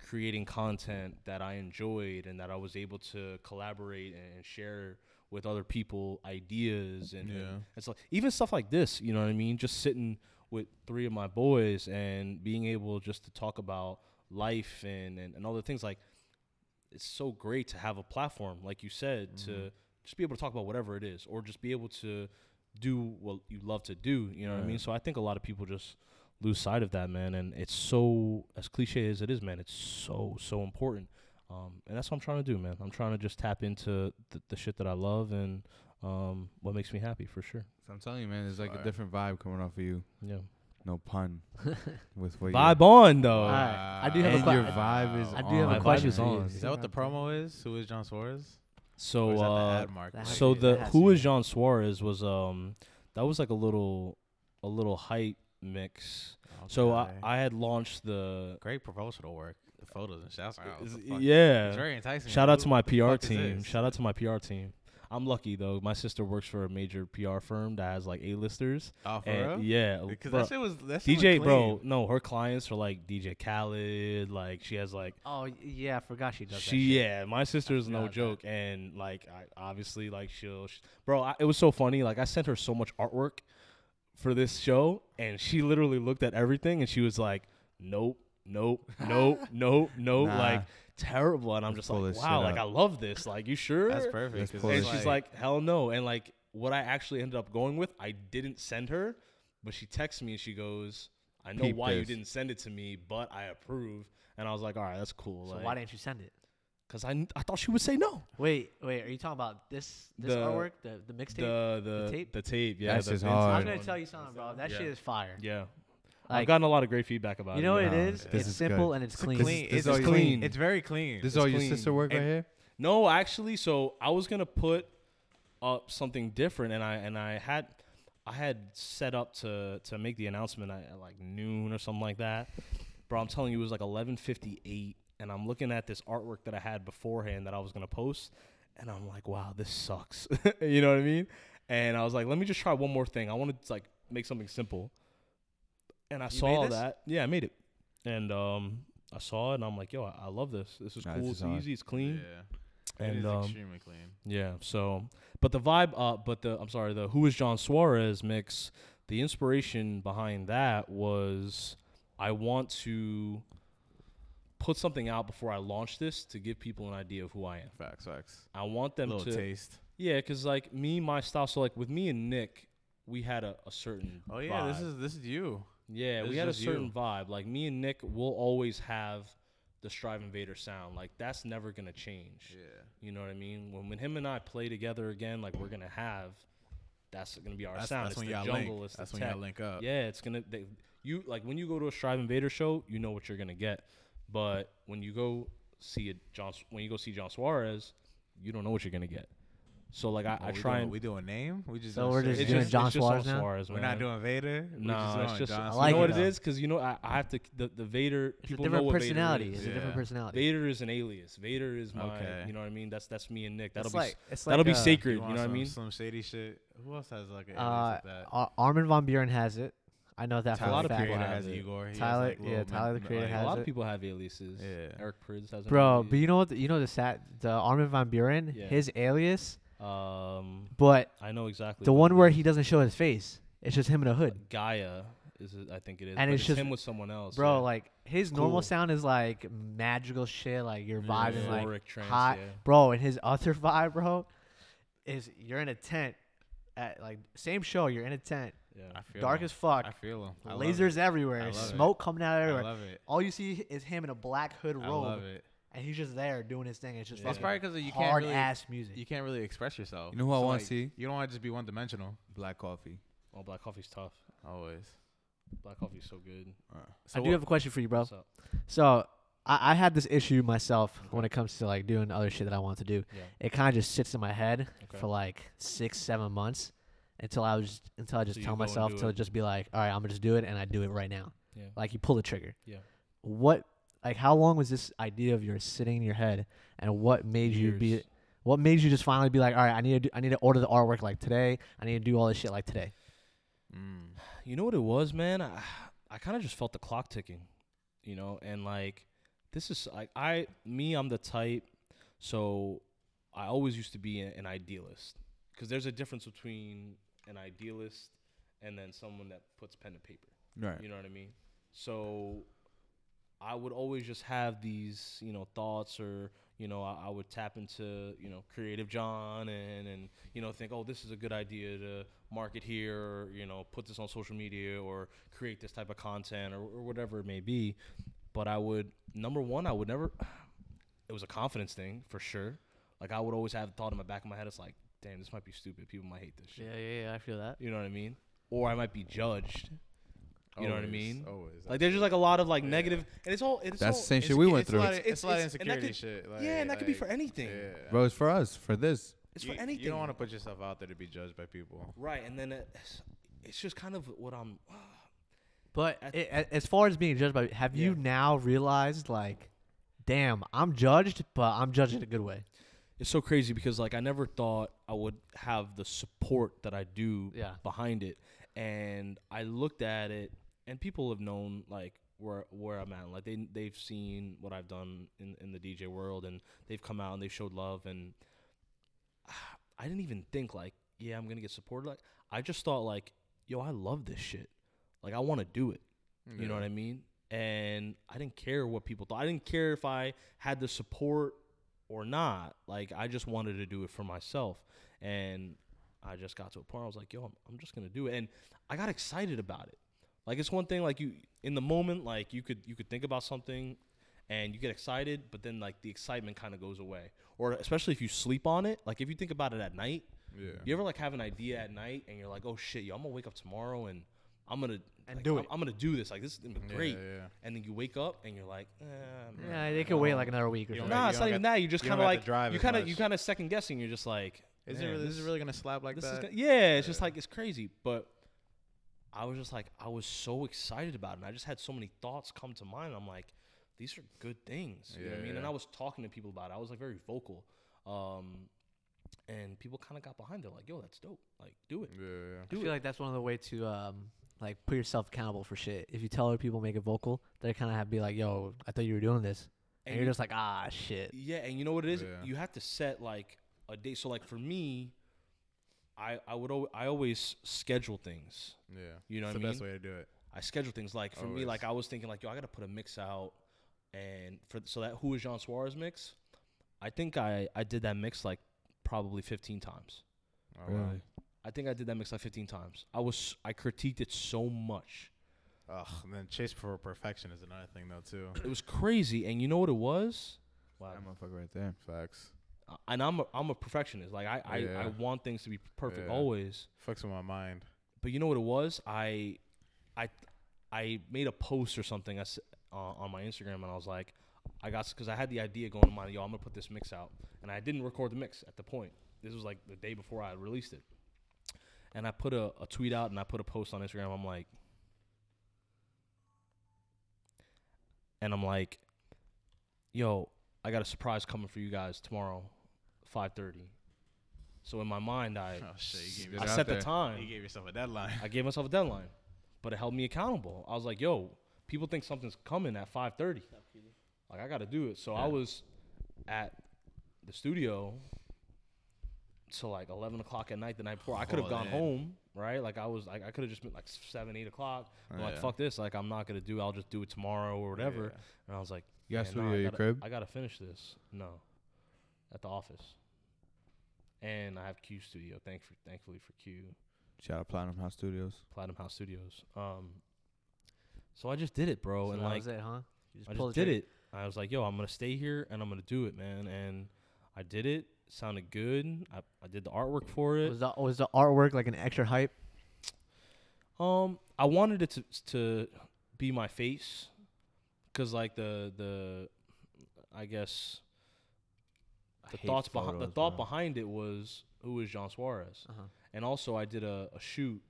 creating content that I enjoyed and that I was able to collaborate and share with other people ideas and, Yeah. and it's like even stuff like this, you know what I mean? Just sitting with three of my boys and being able just to talk about life and, and, and other things like it's so great to have a platform, like you said, to Mhm. just be able to talk about whatever it is, or just be able to do what you love to do. You know what I mean? So I think a lot of people just lose sight of that, man. And it's so as cliche as it is, man. It's so so important. Um, and that's what I'm trying to do, man. I'm trying to just tap into the, the shit that I love and um, what makes me happy for sure. So I'm telling you, man, there's like Fire. a different vibe coming off of you. Yeah. No pun. [laughs] with what you Vibe on though. Alright, I do have a and que- your vibe is I do have a vibe question is for you. on. Is that what the promo is? Who is Jon Suarez? So or is that uh, the ad mark? that so has to the that has who to is. Jon Suarez was um that was like a little a little hype mix. So I, Okay. I had launched the great promotional work. The photos and shouts. Wow, what Is- the fuck? yeah. It's very enticing. Shout out to my PR team. Shout out to my PR team. I'm lucky though. My sister works for a major PR firm that has like A-listers. Oh, for and real? yeah, Because bro, that shit was that shit DJ, was bro. No, her clients are like DJ Khaled. Like she has like Oh yeah, I forgot she does that. she shit. yeah. My sister is no forgot that. joke, and like I obviously like she'll sh- bro. I, it was so funny. Like I sent her so much artwork for this show, and she literally looked at everything, and she was like, "Nope, nope, nope, [laughs] nope, nope." Nah. Like terrible, and I'm Let's just like, wow, shit like I love this. Like you sure? That's perfect. Let's 'cause pull it's and she's like, hell no. And like what I actually ended up going with, I didn't send her, but she texts me and she goes, I know Peep why you didn't send it to me, but I approve. And I was like, all right, that's cool. So like, why didn't you send it? Cause I, I thought she would say no. Wait, wait. Are you talking about this this The- artwork, the the mixtape? The the tape? the tape, yeah. That's the just Vince I was gonna tell you something, bro. That Yeah. shit is fire. Yeah, I've Like, gotten a lot of great feedback about it. you it. know what it Nah, is? this It's is simple good. and it's It's clean. clean. This It's is all clean. It's very clean. This is all your clean. sister work right And- here. No, actually, so I was gonna put up something different, and I and I had, I had set up to to make the announcement at, at like noon or something like that. Bro, I'm telling you, it was like 11:58, and I'm looking at this artwork that I had beforehand that I was gonna post, and I'm like, wow, this sucks. [laughs] you know what I mean? And I was like, let me just try one more thing. I wanted to like make something simple. And I You saw that. Yeah, I made it. And um, I saw it, and I'm like, yo, I, I love this. This is Nah, cool. this It's is hard. easy. It's clean. Yeah. And it is um, extremely clean. yeah. So, but the vibe, uh, but the I'm sorry, the Who is Jon Suarez mix. The inspiration behind that was I want to put something out before I launch this to give people an idea of who I am. Facts, facts. I want them little to, taste. yeah, because like me, my style. So like with me and Nick, we had a, a certain. Oh yeah, this vibe. is this is you. Yeah, we had a certain you. vibe. Like me and Nick will always have the Strive Invader sound. Like that's never gonna change. Yeah. You know what I mean? When when him and I play together again, like we're gonna have, that's gonna be our That's, sound. that's it's when the y'all jungle. link. That's the when tech. y'all link up. Yeah, it's gonna. They, you like when you go to a Strive Invader show, you know what you're gonna get. But when you go see a Jon, when you go see Jon Suarez, you don't know what you're gonna get. So like I, Oh, I try doing, and we doing name. We just So we're just it's doing just, Jon it's just Suarez now? Suarez, We're not doing Vader. We're No, just it's just Jon I you know it what it though. is because you know I, I have to the, the Vader It's a people different know what personality. Vader is. It's a different Yeah. personality. Vader is an alias. Vader is my, Okay. you know what I mean. That's that's me and Nick. That'll it's be like it's that'll like, be uh, sacred. You, want know what I mean? Some shady shit. Who else has like an alias Uh, like that? Armin van Buuren has it. I know that for a Tyler a lot the of fact. Creator people has it. Igor. He has, Tyler- like, yeah, Tyler the Creator like- has it. a lot it. of people have aliases. Yeah. Eric Prydz has an Bro, but you know what? The, you know the sat the Armin van Buuren, Yeah. his alias, Um, but I know exactly. the one where he doesn't show his face. It's just him in a hood. Gaia is it, I think it is. And but it's just- him with someone else. Bro, yeah. like his normal sound is like magical shit, like you're vibing like Euphoric trance, hot. yeah. bro, and his other [laughs] vibe, bro, is you're in a tent at like same show, you're in a tent, Yeah. I feel dark him. as fuck, I feel him. I lasers everywhere, I love it. smoke coming out I everywhere. love it. All you see is him in a black hood I robe, love it. And he's just there doing his thing. It's just Yeah. That's fucking probably because you can't hard really ass music. you can't really express yourself. You know who I wanna like, see? You don't want to just be one dimensional. Black coffee. Oh, black coffee's tough. Always. Black coffee's so good. I do have a question for you, bro. What's up? So I, I had this issue myself when it comes to like doing other shit that I want to do. Yeah. It kind of just sits in my head Okay. for like six, seven months until I was until I just So tell myself to it. just be like, all right, I'm gonna just do it, and I do it right now. Yeah. Like you pull the trigger. Yeah. What like how long was this idea of yours sitting in your head, and what made you be what made you just finally be like, all right, I need to do, I need to order the artwork like today. I need to do all this shit like today. Mm. You know what it was, man? I, I kind of just felt the clock ticking, you know, and like this is like I me I'm the type so I always used to be a- an idealist cuz there's a difference between an idealist and then someone that puts pen to paper. Right. You know what I mean? So I would always just have these, you know, thoughts or, you know, I, I would tap into, you know, creative Jon and, and, you know, think, oh, this is a good idea to market here or, you know, put this on social media or create this type of content or, or whatever it may be. But I would, number one, I would never, [sighs] it was a confidence thing for sure. Like I would always have the thought in my back of my head, it's like, damn, this might be stupid. People might hate this shit. yeah, yeah. I feel that. You know what I mean? Or I might be judged. You know what I Always, mean? Always. Like there's just like a lot of like Yeah. negative, and it's all it's That's all, the same shit we went it's through. Lot of, It's- it's, a lot of and that insecurity could- shit. Like, yeah, and that could be like, for anything. Yeah. Bro, it's for us, for this. It's you, for anything. You don't want to put yourself out there to be judged by people. right, and then it's, it's just kind of what I'm. [sighs] But At- it, as far as being judged by, have you Yeah. now realized like, damn, I'm judged, but I'm judged in a good way. It's so crazy because like I never thought I would have the support that I do Yeah. behind it, and I looked at it, and people have known like where where I'm at. Like they they've seen what I've done in in the DJ world, and they've come out and they showed love, and [sighs] I didn't even think like, yeah, I'm gonna get supported. Like I just thought like, yo, I love this shit. Like I want to do it. You know what I mean? And I didn't care what people thought. I didn't care if I had the support or not. Like I just wanted to do it for myself. And I just got to a point where I was like, yo, I'm, I'm just gonna do it. And I got excited about it. Like it's one thing like you in the moment, like you could you could think about something and you get excited, but then like the excitement kind of goes away. Or especially if you sleep on it. Like if you think about it at night, Yeah. you ever like have an idea at night and you're like, oh shit, yo, I'm gonna wake up tomorrow and I'm gonna And like, do I'm, it. I'm gonna do this. Like this is gonna be Yeah, great. Yeah. And then you wake up and you're like, eh, man, Yeah, they I could wait like another week or something. don't Nah, it's not even got- that. You just kind of like drive you as kind of much. you kind of second guessing. You're just like, Is man, it really, this this is really gonna slap like this is that? gonna- yeah, it's just like it's crazy. But I was just like, I was so excited about it. And I just had so many thoughts come to mind. I'm like, these are good things. You know what I Yeah, mean? And. I was talking to people about it. I was like very vocal. Um, and people kind of got behind it, like, yo, that's dope. Like, do it. Yeah, yeah. I feel it. like that's one of the way to um like put yourself accountable for shit. If you tell other people make it vocal, they kind of have to be like, "Yo, I thought you were doing this," and, And you're just like, "Ah, shit." Yeah, and you know what it is? Yeah. You have to set like a date. So like for me, I I would al- I always schedule things. Yeah. You know It's what the I best way to do it. I schedule things like for me, like I was thinking like, yo, I gotta put a mix out, and for so that who is Jon Suarez mix, I think I I did that mix like probably 15 times. Oh, Really? wow. I think I did that mix like 15 times. I was I critiqued it so much. Ugh, and then chase for perfection is another thing though too. It was crazy, and you know what it was? Wow. That motherfucker right there. Facts. And I'm a, I'm a perfectionist. Like I I, I want things to be perfect Yeah. always. Fucks with my mind. But you know what it was? I, I, I made a post or something I uh, on my Instagram, and I was like, I got because I had the idea going in mind. Yo, I'm gonna put this mix out, and I didn't record the mix at the point. This was like the day before I released it, and I put a, a tweet out and I put a post on Instagram. I'm like, and I'm like, yo, I got a surprise coming for you guys tomorrow, 5:30. So in my mind, I Oh shit, I it yourself, out set the time. you gave yourself a deadline. I gave myself a deadline, but it held me accountable. I was like, "Yo, people think something's coming at 5:30. Like I got to do it." So I was at the studio till like 11 o'clock at night the night before. I could have Oh, gone man. home, right? Like I was like I could have just been like seven, eight o'clock. I'm like, Yeah. "Fuck this! Like I'm not gonna do. I'll just do it tomorrow or whatever." Yeah. And I was like, You got "Man, studio nah, I at your crib? I gotta finish this. No, at the office. And I have Q Studio. Thank for, thankfully for Q. Shout out Platinum House Studios. Platinum House Studios. Um, so I just did it, bro, So and that like was it, huh? You I just did trigger. it. I was like, yo, I'm gonna stay here and I'm gonna do it, man. And I did it. Sounded good. I, I did the artwork for it. Was the was the artwork like an extra hype? Um, I wanted it to to be my face, cause like the the, I guess the thoughts behind the thought behind it was who is Jon Suarez. Uh-huh. And also, I did a, a shoot,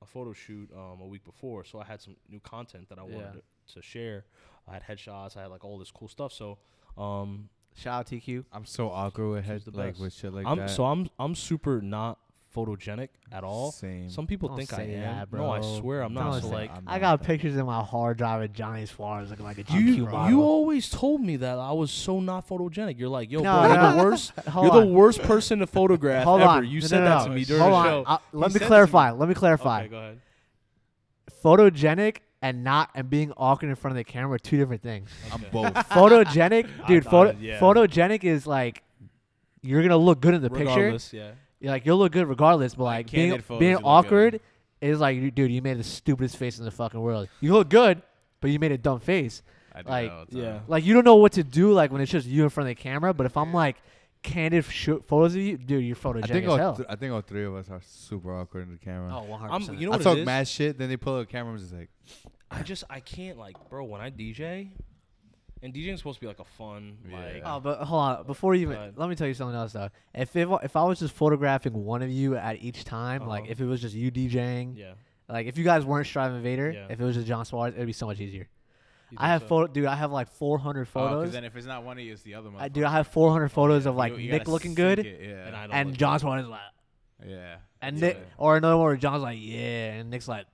a photo shoot, um, a week before. So I had some new content that I wanted to, to share. I had headshots. I had like all this cool stuff. So, um, Shout out TQ. I'm so awkward with head the like best. with shit like I'm that. so I'm I'm super not photogenic at all. Same. Some people Don't think I say am. that, No, I swear I'm not. Don't So say- like, I'm I got that. pictures in my hard drive of Johnny Suarez looking like a you GQ model. you always told me that I was so not photogenic. You're like, yo, No, bro, you're no. the worst. [laughs] Hold you're on. the worst person to photograph Hold ever. on. You No, said no, that no. to me during Hold the on. show. Uh, let He me it to clarify. Let me clarify. Okay, go ahead. Photogenic and not and being awkward in front of the camera are two different things. I'm both. [laughs] photogenic, [laughs] dude. thought Photo, it- yeah. photogenic is like you're gonna look good in the picture. Regardless, yeah. You're like you'll look good regardless, but like, Like, being candid photos, being you look awkward good. is like, you- dude, you made the stupidest face in the fucking world. You look good, but you made a dumb face. I do Like, that all the time. yeah. Like you don't know what to do like when it's just you in front of the camera. But if I'm like candid shoot photos of you, dude, you're photogenic I think as all hell. th- I think all three of us are super awkward in the camera. oh, 100 I'm, you know I what talk it is? mad shit, then they pull out a camera and just like, I just I can't like, bro. When I DJ, and DJing is supposed to be like a fun, like Oh, but hold on. Before you even, Go ahead. let me tell you something else though. If it, wa- if I was just photographing one of you at each time, like Uh-huh. if it was just you DJing, yeah. like if you guys weren't Striving Vader, Yeah. if it was just Jon Suarez, it'd be so much easier. You I have so? photo, dude. I have like 400 Oh, 'cause photos. then if it's not one of you, it's the other one. I do. I have 400 photos of like you Nick looking good it, Yeah. and I don't and look Jon good. Suarez like, yeah. and Yeah. Nick, or another one where Jon's like, yeah, and Nick's like,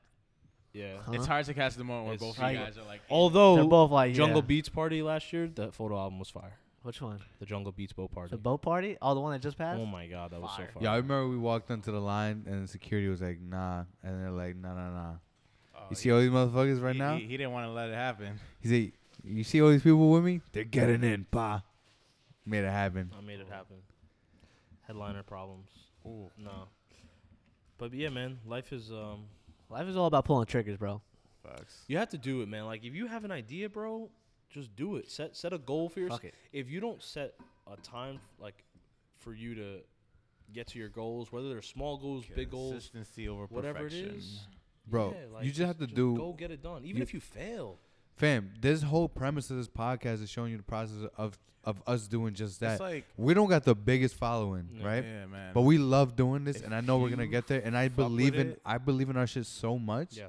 Yeah. huh? It's hard to catch the moment where It's both of like- you guys are like. Although They're both like, Jungle yeah. Beats party last year, the photo album was fire. Which one? The Jungle Beats boat party. The boat party? Oh, the one that just passed. Oh my god, that was so fire. yeah. I remember we walked onto the line and security was like, nah, and they're like, nah, nah, nah. Oh, You see all these motherfuckers right he, now? He, he didn't want to let it happen. He said, you see all these people with me? They're getting in, pa. Made it happen. I made it happen. Headliner problems. Ooh, no. But yeah, man, life is um. Life is all about pulling triggers, bro. Facts. You have to do it, man. Like if you have an idea, bro, just do it. Set set a goal for yourself. If you don't set a time like for you to get to your goals, whether they're small goals, big goals, Consistency over whatever it perfection. is, Bro, yeah, like, you just have to just do- go get it done. Even you- if you fail, fam. This whole premise of this podcast is showing you the process of of us doing just that. It's like we don't got the biggest following, Yeah. right? yeah, man. But we love doing this, If and I know we're gonna get there. And I believe in it- I believe in our shit so much Yeah.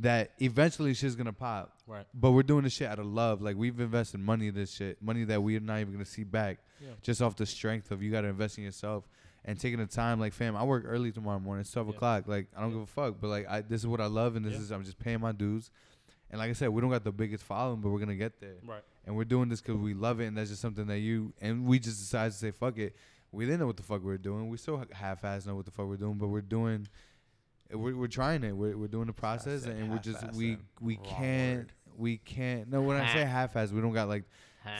that eventually shit's gonna pop. Right. But we're doing this shit out of love. Like we've invested money in this shit, money that we're not even gonna see back, Yeah. just off the strength of you gotta invest in yourself and taking the time. Like fam, I work early tomorrow morning. It's twelve Yeah. o'clock. Like I don't Yeah. give a fuck. But like I, this is what I love, and this is I'm just paying my dues. And like I said, we don't got the biggest following, but we're gonna get there. Right. And we're doing this because we love it, and that's just something that you and we just decided to say fuck it. We didn't know what the fuck we were doing. We still half-ass know what the fuck we're doing, but we're doing. We're, we're trying it. We're, we're doing the process, and we're just we we can't word. we can't. No, when I say half-ass, we don't got like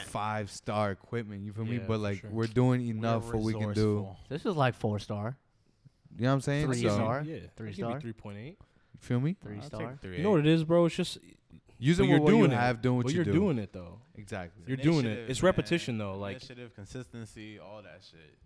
five star equipment. You feel me? Yeah, But for like sure. we're doing We're enough for what we can do. resourceful. This is like four star. You know what I'm saying? Three so, star? Yeah. Three I'll give you star? Three point eight. Feel me? Three I'll take star. three You know what it is, bro? It's just Using But you're what you doing it. have, doing what but you you're do. doing it though. Exactly. You're doing it. Initiative, It's man. repetition though. Like initiative, consistency, all that shit.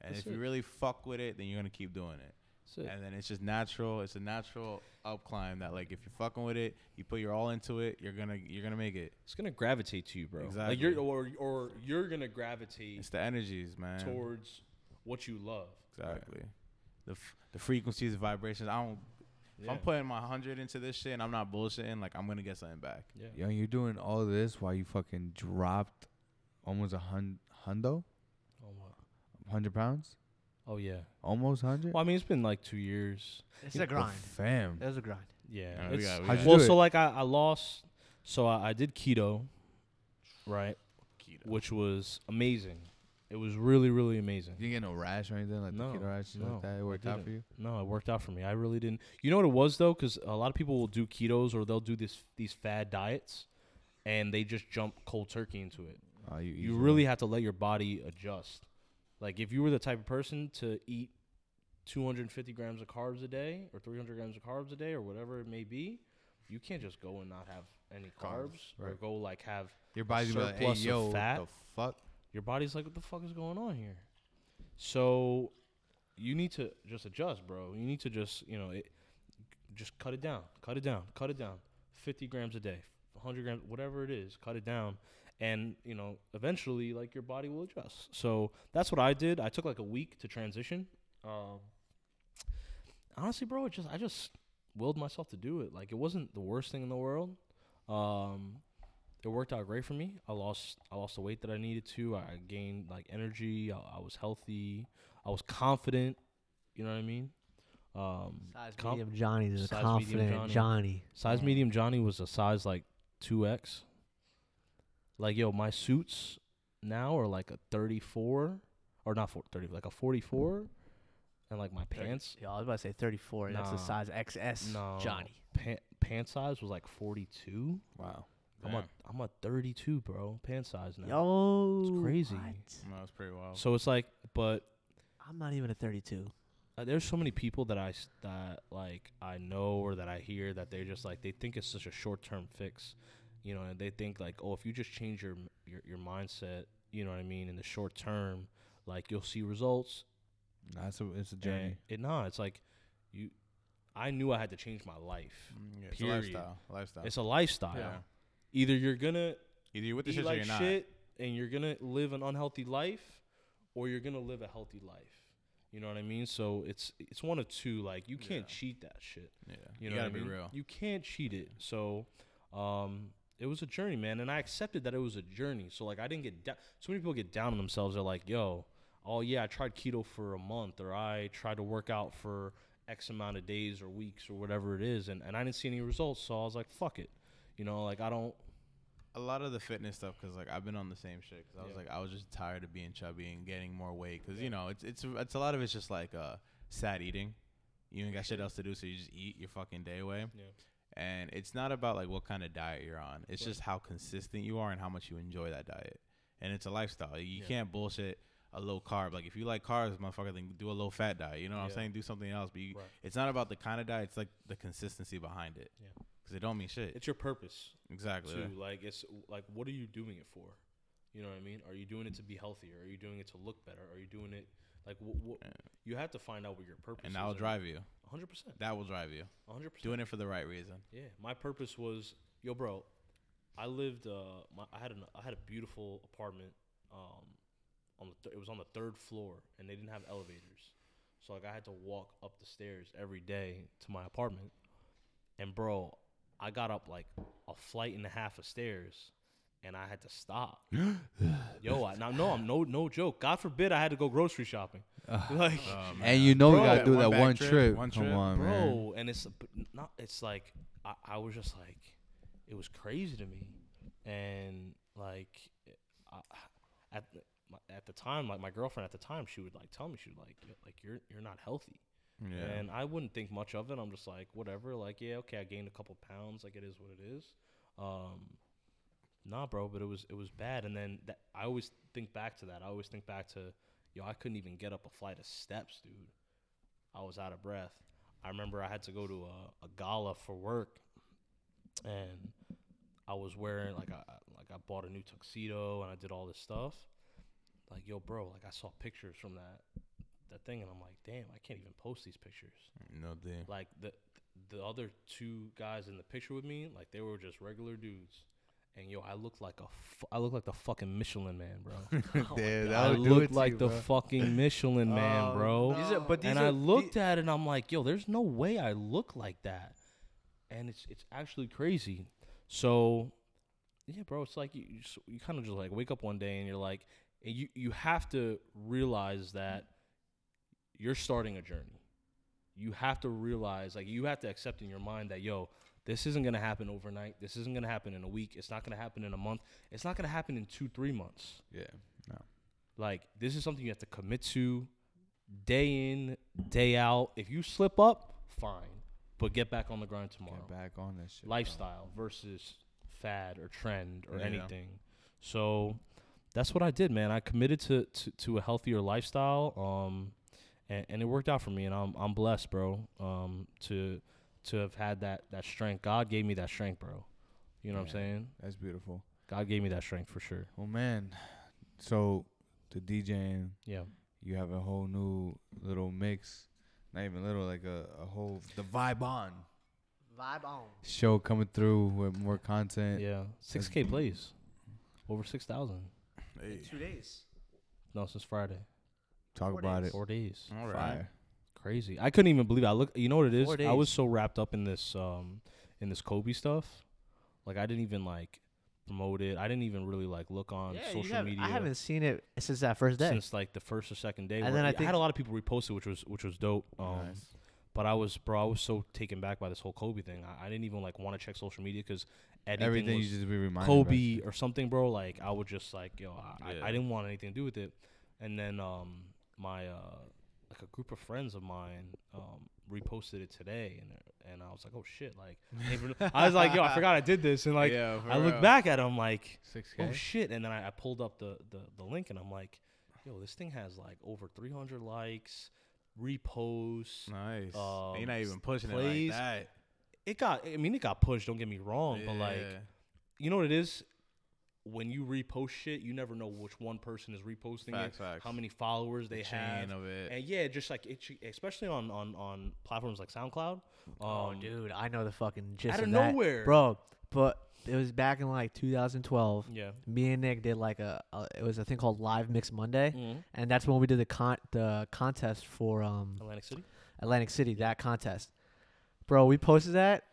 And That's if you it. really fuck with it, then you're gonna keep doing it. That's it. And then it's just natural. It's a natural up climb that like if you're fucking with it, you put your all into it, you're gonna you're gonna make it. it's gonna gravitate to you, bro. Like Exactly. you're or or you're gonna gravitate It's the energies, man. towards what you love. exactly. The f- the frequencies, the vibrations. I don't. If I'm putting my hundred into this shit and I'm not bullshitting, like I'm gonna get something back. Yeah. Yo, you're doing all this while you fucking dropped almost a hun- hundo, Oh, what? hundred pounds, oh yeah. almost hundred. Well, I mean, it's been like two years. It's a oh, grind. fam. It was a grind. Yeah. Yeah, we got- we How'd got- you well, do so it? like I, I lost. So I, I did keto, right? Keto. Which was amazing. It was really, really amazing. You didn't get no rash or anything like No, the keto rash shit no, like that. It worked out for you. No, it worked out for me. I really didn't. You know what it was though, because a lot of people will do ketos or they'll do this these fad diets, and they just jump cold turkey into it. Oh, you, You really have to let your body adjust. Like if you were the type of person to eat 250 grams of carbs a day or 300 grams of carbs a day or whatever it may be, you can't just go and not have any Carbs, carbs, or go like have your body's be like, hey, surplus of yo, fat. the fuck. your body's like, what the fuck is going on here? So you need to just adjust, bro. You need to just, you know, it, just cut it down, cut it down, cut it down. 50 grams a day, 100 grams, whatever it is, cut it down. And, you know, eventually, like, your body will adjust. So that's what I did. I took like a week to transition. Um, honestly, bro, it just, I just willed myself to do it. Like, it wasn't the worst thing in the world. Um, it worked out great for me. I lost I lost the weight that I needed to. I gained like energy. I, I was healthy. I was confident. You know what I mean? Um, Size Com- medium Johnny is a size medium confident Johnny. Johnny. size medium Johnny was a size like two X. Like yo, my suits now are like a thirty four, or not four, 30, like a forty four, and like my pants Yeah, I was about to say 34. That's the size XS no Johnny. pant pant size was like forty two. Wow. I'm a I'm a thirty two, bro. Pant size now. Yo, crazy. what? No, it's pretty wild. So it's like, but I'm not even a 32. uh, there's so many people that I that like I know or that I hear that they're just like they think it's such a short term fix, you know, and they think like oh if you just change your your your mindset, you know what I mean, in the short term, like you'll see results. Nah, it's a it's a And journey. It nah, it's like you. I knew I had to change my life. Mm, yeah, it's a lifestyle. Lifestyle. It's a lifestyle. yeah. Either you're gonna Either you're with the shit or like you're not. shit and you're gonna live an unhealthy life, or you're gonna live a healthy life. You know what I mean? So it's it's one of two. Like you can't Yeah. cheat that shit. Yeah. You, You, gotta I be real. You can't cheat it. So, um, it was a journey, man, and I accepted that it was a journey. So like I didn't get down. So many people get down on themselves. They're like, "Yo, oh yeah, I tried keto for a month, or I tried to work out for X amount of days or weeks or whatever it is, and and I didn't see any results. So I was like, fuck it. You know, like I don't. a lot of the fitness stuff because like I've been on the same shit because I was Yeah. like I was just tired of being chubby and getting more weight because you know it's it's it's a lot of it's just like uh sad eating. You ain't got shit else to do, so you just eat your fucking day away. Yeah. And it's not about like what kind of diet you're on. It's Right. just how consistent you are and how much you enjoy that diet. And it's a lifestyle. You Yeah. can't bullshit a low carb. Like if you like carbs, motherfucker, then do a low fat diet. You know what I'm saying? Do something else. But you, Right. it's not about the kind of diet. It's like the consistency behind it. Yeah. Because it don't mean shit. It's your purpose. exactly. too. Like it's like what are you doing it for? You know what I mean? Are you doing it to be healthier? Are you doing it to look better? Are you doing it like you have to find out what your purpose is. And is. that will drive you. 100. percent That will drive you. 100. percent Doing it for the right reason. Yeah, my purpose was, yo, bro. I lived. Uh, my, I had an, I had a beautiful apartment. Um, on the th- it was on the third floor, and they didn't have elevators, so like I had to walk up the stairs every day to my apartment. And bro, I got up like a flight and a half of stairs, and I had to stop. [gasps] Yo, I, now no, I'm no no joke. God forbid I had to go grocery shopping. [sighs] like, Oh, And you know we Bro, gotta do one that back one trip, trip. one Come trip. on, man. bro, and it's not. It's like I, I was just like, it was crazy to me, and like, I, at the, at the time, like my girlfriend at the time, she would like tell me she would like like you're you're not healthy, Yeah. and I wouldn't think much of it. I'm just like whatever, like yeah, okay, I gained a couple pounds, like it is what it is. Um, nah, bro, but it was it was bad, and then that I always think back to that. I always think back to yo, I couldn't even get up a flight of steps, dude. I was out of breath. I remember I had to go to a, a gala for work, and I was wearing like I like I bought a new tuxedo and I did all this stuff. Like yo, bro, like I saw pictures from that that thing, and I'm like, damn, I can't even post these pictures. no damn. Like the the other two guys in the picture with me, like they were just regular dudes. And yo, I look like a, fu- I looked like the fucking Michelin man, bro. [laughs] Oh Damn, that I would do it looked to like you, the bro. fucking Michelin oh, man, Oh, bro. These are, but these and are, I looked at it and I'm like, yo, there's no way I look like that. And it's it's actually crazy. So, yeah, bro, it's like you you, you kind of just like wake up one day and you're like, and you you have to realize that you're starting a journey. You have to realize, like, you have to accept in your mind that, yo, this isn't gonna happen overnight. This isn't gonna happen in a week. It's not gonna happen in a month. It's not gonna happen in two, three months. Yeah. No. Like this is something you have to commit to day in, day out. If you slip up, fine. But get back on the grind tomorrow. Get back on that shit. bro. Lifestyle versus fad or trend or Yeah. anything. So that's what I did, man. I committed to, to, to a healthier lifestyle. Um and, and it worked out for me and I'm I'm blessed, bro. Um to to have had that that strength. God gave me that strength, bro. You know what I'm saying? That's beautiful. God gave me that strength for sure. Well, man. So the DJing, Yeah. you have a whole new little mix. Not even little, like a, a whole the vibe on vibe on. show coming through with more content. Yeah. Six K plays. Over six thousand. Hey. Two days. No, since Friday. Talk Four about days. it. Four days. All right. Fire. Crazy. I couldn't even believe it. I look you know what it is? Four I was so wrapped up in this um in this Kobe stuff. Like I didn't even like promote it. I didn't even really like look on Yeah, you social have, media I haven't seen it since that first day. since like the first or second day. And where then I I, think- had a lot of people repost it, which was which was dope. Um, Nice. But I was bro, I was so taken back by this whole Kobe thing. I, I didn't even like want to check social media because Everything was you just be reminded. Kobe shit. or something, bro. Like I would just like yo, I, I, Yeah. I didn't want anything to do with it. And then um my uh like a group of friends of mine um reposted it today, and and I was like, oh shit, like I was like, yo, I forgot I did this, and like yeah, I look back at it, I'm like, Six oh K. shit, and then I, I pulled up the, the the link, and I'm like, yo, this thing has like over 300 likes, reposts. Nice. um, You're not even pushing plays. it like that. It got, I mean, it got pushed. Don't get me wrong, but like you know what it is when you repost shit you never know which one person is reposting Facts, it facts. how many followers they the chain have of it. and yeah just like it especially on on on platforms like soundcloud oh, um, dude, I know the fucking gist out of of that. nowhere bro. But it was back in like 2012. yeah Me and Nick did like a, a it was a thing called Live Mix Monday, Mhm. and that's when we did the con the contest for um atlantic city Atlantic City, that contest. Bro, we posted that.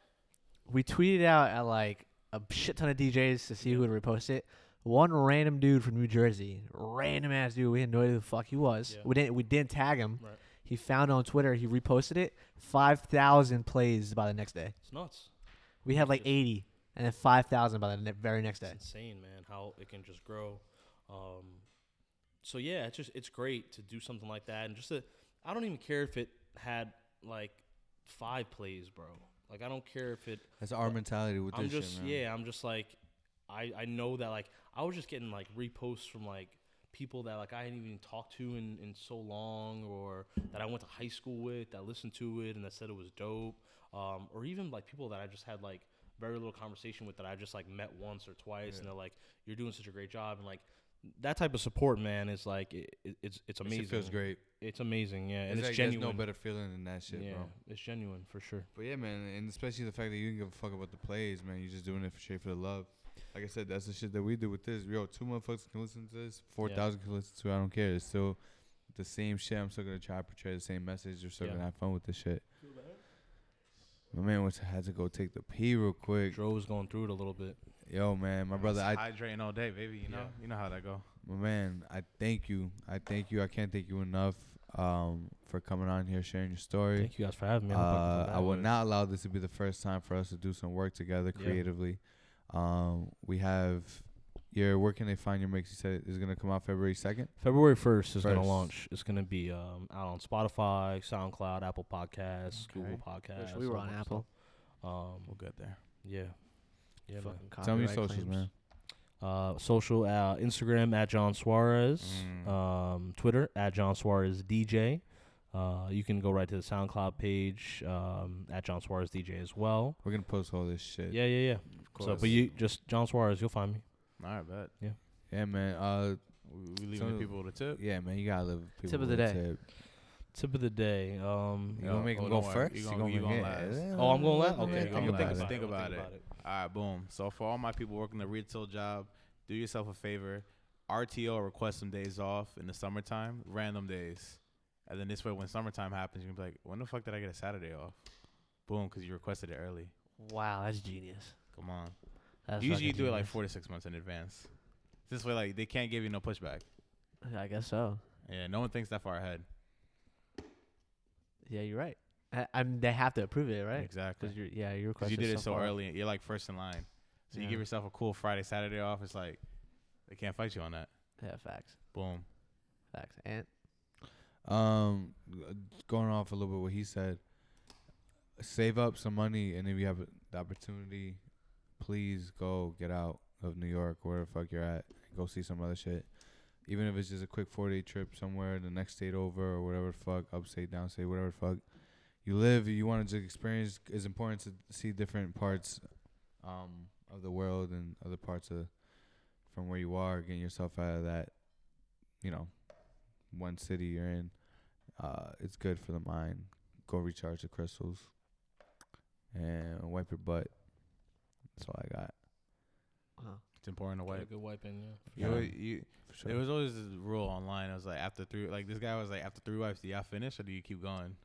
We tweeted out at like a shit ton of DJs to see who would repost it. One random dude from New Jersey, random ass dude, we had no idea who the fuck he was. Yeah. We didn't we didn't tag him. Right. He found on Twitter, he reposted it. Five thousand plays by the next day. it's nuts We had like eighty and then five thousand by the ne- very next day. it's insane man how it can just grow um so yeah it's just it's great to do something like that and just to i don't even care if it had like five plays bro like i don't care if it That's our mentality with I'm this just shit, yeah, I'm just like I I know that like I was just getting like reposts from like people that like I hadn't even talked to in in so long or that I went to high school with that listened to it and that said it was dope. Um or even like people that I just had like very little conversation with that I just like met once or twice and they're like you're doing such a great job. And like that type of support, man, is like it, it, it's it's amazing. shit feels great. It's amazing, yeah, and It's it's, like, genuine. There's no better feeling than that shit, yeah, bro. it's genuine for sure. But yeah, man, and especially the fact that you didn't give a fuck about the plays, man. You're just doing it for straight for the love. Like I said, that's the shit that we do with this. Yo, two motherfuckers can listen to this, four thousand can listen to. it. I don't care. It's still the same shit. I'm still gonna try to portray the same message. We're still Yeah. gonna have fun with this shit. My man to, had to go take the pee real quick. Dro was going through it a little bit. Yo, man, my brother, I hydrating all day, baby. You know, Yeah. you know how that go. My man, I thank you. I thank you. I can't thank you enough um, for coming on here, sharing your story. Thank you guys for having me. I hope I can come Uh, I with would it. not allow this to be the first time for us to do some work together Yeah. creatively. Um, we have your where can they find your mix? You said is gonna come out February second. February first is gonna launch. It's gonna be um, out on Spotify, SoundCloud, Apple Podcasts, Google Okay. Podcasts. we were on Apple. Um, We'll get there. yeah, yeah. man. Fucking Tell me your socials, claims. man. Uh, social uh, Instagram at Jon Suarez. Mm. Um, Twitter at Jon Suarez DJ. Uh, you can go right to the SoundCloud page um, at Jon Suarez DJ as well. We're gonna post all this shit. Yeah, yeah, yeah. Of So, but you just Jon Suarez, you'll find me. All right, bet. Yeah, Yeah, man. Uh, We, we leaving So- the people with a tip. yeah, man. You gotta live. People Tip of the with a day. Tip. Tip of the day. Um, You gonna make oh, him go don't worry. first? You You gonna- you make- gonna last. yeah, oh, I'm going let last. Okay, think I'm gonna about think it. about Think it. I'm about gonna it. All right, boom. So for all my people working the retail job, do yourself a favor. RTO request some days off in the summertime, random days, and then this way when summertime happens, you can be like, when the fuck did I get a Saturday off? Boom, because you requested it early. Wow, that's genius. Come on. That's Usually you do it like four to six months in advance. This way, like they can't give you no pushback. I guess so. Yeah, no one thinks that far ahead. Yeah, you're right. I, I mean, they have to approve it, right? Exactly. Because you're yeah, you're Because you did it so far. early, you're like first in line. So you give yourself a cool Friday, Saturday off. It's like they can't fight you on that. Yeah, facts, Boom. facts. And Um, going off a little bit what he said. Save up some money, and if you have the opportunity, please go get out of New York, wherever the fuck you're at. Go see some other shit. Even if it's just a quick four day trip somewhere the next state over or whatever the fuck, upstate, downstate, whatever the fuck. You live, you want to just experience. It's important to see different parts um, of the world and other parts of from where you are, getting yourself out of that, you know, one city you're in. Uh, it's good for the mind. Go recharge the crystals and wipe your butt. That's all I got. uh, It's important to Get a wipe. good wipe in, yeah. You, Yeah. always- you, For sure. There was always this rule online. It was like after three, like this guy was like after three wipes, do y'all finish or do you keep going?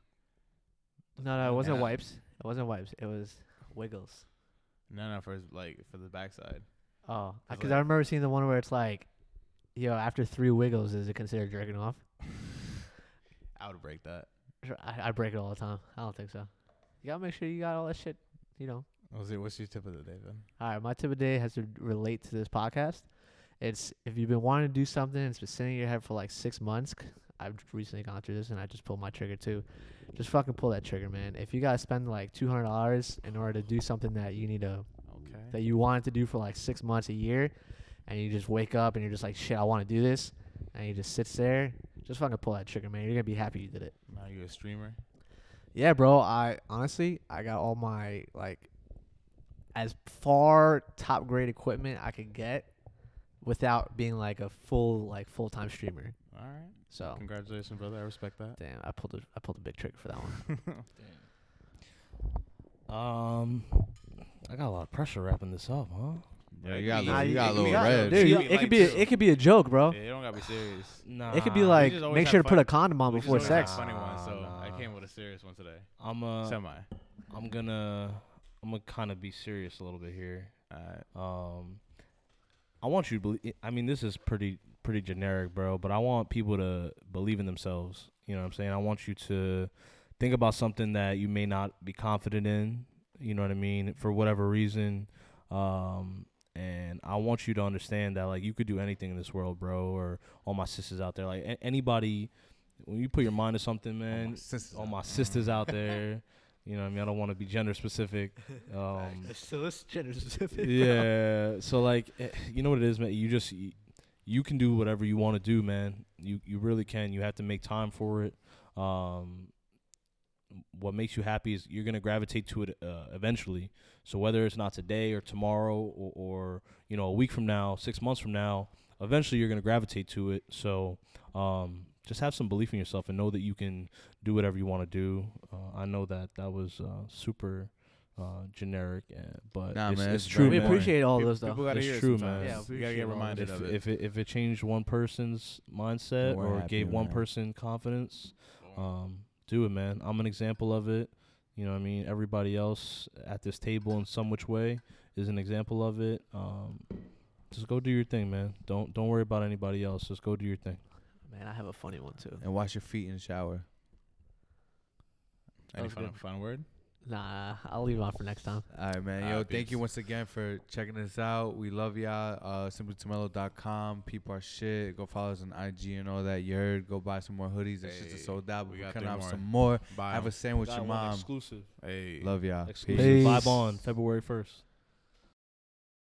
No, no, it wasn't Yeah. wipes. It wasn't wipes. It was wiggles. No, no, for his, like for the backside. Oh, It's because like- I remember seeing the one where it's like, yo, after three wiggles, is it considered jerking off? [laughs] I would break that. Sure, I, I break it all the time. I don't think so. You gotta make sure you got all that shit. You know. What's your, what's your tip of the day, then? All right, my tip of the day has to relate to this podcast. It's if you've been wanting to do something, and it's been sitting in your head for like six months. c- I've recently gone through this, and I just pulled my trigger too. Just fucking pull that trigger, man. If you gotta spend like two hundred dollars in order to do something that you need to Okay. that you wanted to do for like six months, a year, and you just wake up and you're just like, shit, I want to do this, and you just sits there, just fucking pull that trigger, man. You're gonna be happy you did it. Now you a streamer. Yeah, bro. I honestly, I got all my like as far top grade equipment I could get without being like a full like full time streamer. All right. So Congratulations, brother. I respect that. damn, I pulled a I pulled a big trick for that one. [laughs] Damn. Um, I got a lot of pressure wrapping this up, huh? Yeah, you got a Nah, little, you got a little red. Dude, Should you- it could be a, it could be a joke, bro. Yeah, you don't gotta be serious. Nah, It could be like just always make have sure to put fun- a condom on We just before always have sex. Funny one, so Nah, I came with a serious one today. I'm uh, Semi. I'm gonna, I'm gonna kind of be serious a little bit here. Alright. Um, I want you to believe. I mean, this is pretty pretty generic, bro. But I want people to believe in themselves. You know what I'm saying? I want you to think about something that you may not be confident in. You know what I mean? For whatever reason. Um, and I want you to understand that like you could do anything in this world, bro. Or all my sisters out there, like a- anybody. When you put your mind to something, man, all my sisters out [laughs] there. You know what I mean? I don't want to be gender specific. [laughs] Um, So it's gender specific. yeah. So like, eh, you know what it is, man. You just you, can do whatever you want to do, man. You you really can. You have to make time for it. Um, what makes you happy is you're gonna gravitate to it uh, eventually. So whether it's not today or tomorrow or, or you know a week from now, six months from now, eventually you're gonna gravitate to it. So um, just have some belief in yourself and know that you can do whatever you want to do. Uh, I know that that was uh, super uh, generic, uh, but Nah, it's, man, it's it's true. we very appreciate all People- those though. People gotta It's hear true, sometimes. man. Yeah, we gotta get reminded if, of it. if it if it changed one person's mindset We're or happy, gave one man. person confidence, um, do it, man. I'm an example of it. You know what I mean? Everybody else at this table in some which way is an example of it. Um, just go do your thing, man. Don't don't worry about anybody else. Just go do your thing. Man, I have a funny one too. And wash your feet in the shower. That Any was final, good. final word? Nah, I'll leave it on for next time. All right, man. Yo, thank peace. you once again for checking us out. We love y'all. Uh, Simply2mellow.com. Peep our shit. Go follow us on IG and all that. You heard. Go buy some more hoodies. That shit's Hey, sold out. But we we're got coming three out more. some more. Bye. Have a sandwich with your mom. exclusive. Hey. Love y'all. Exclusive Peace. vibe on February first.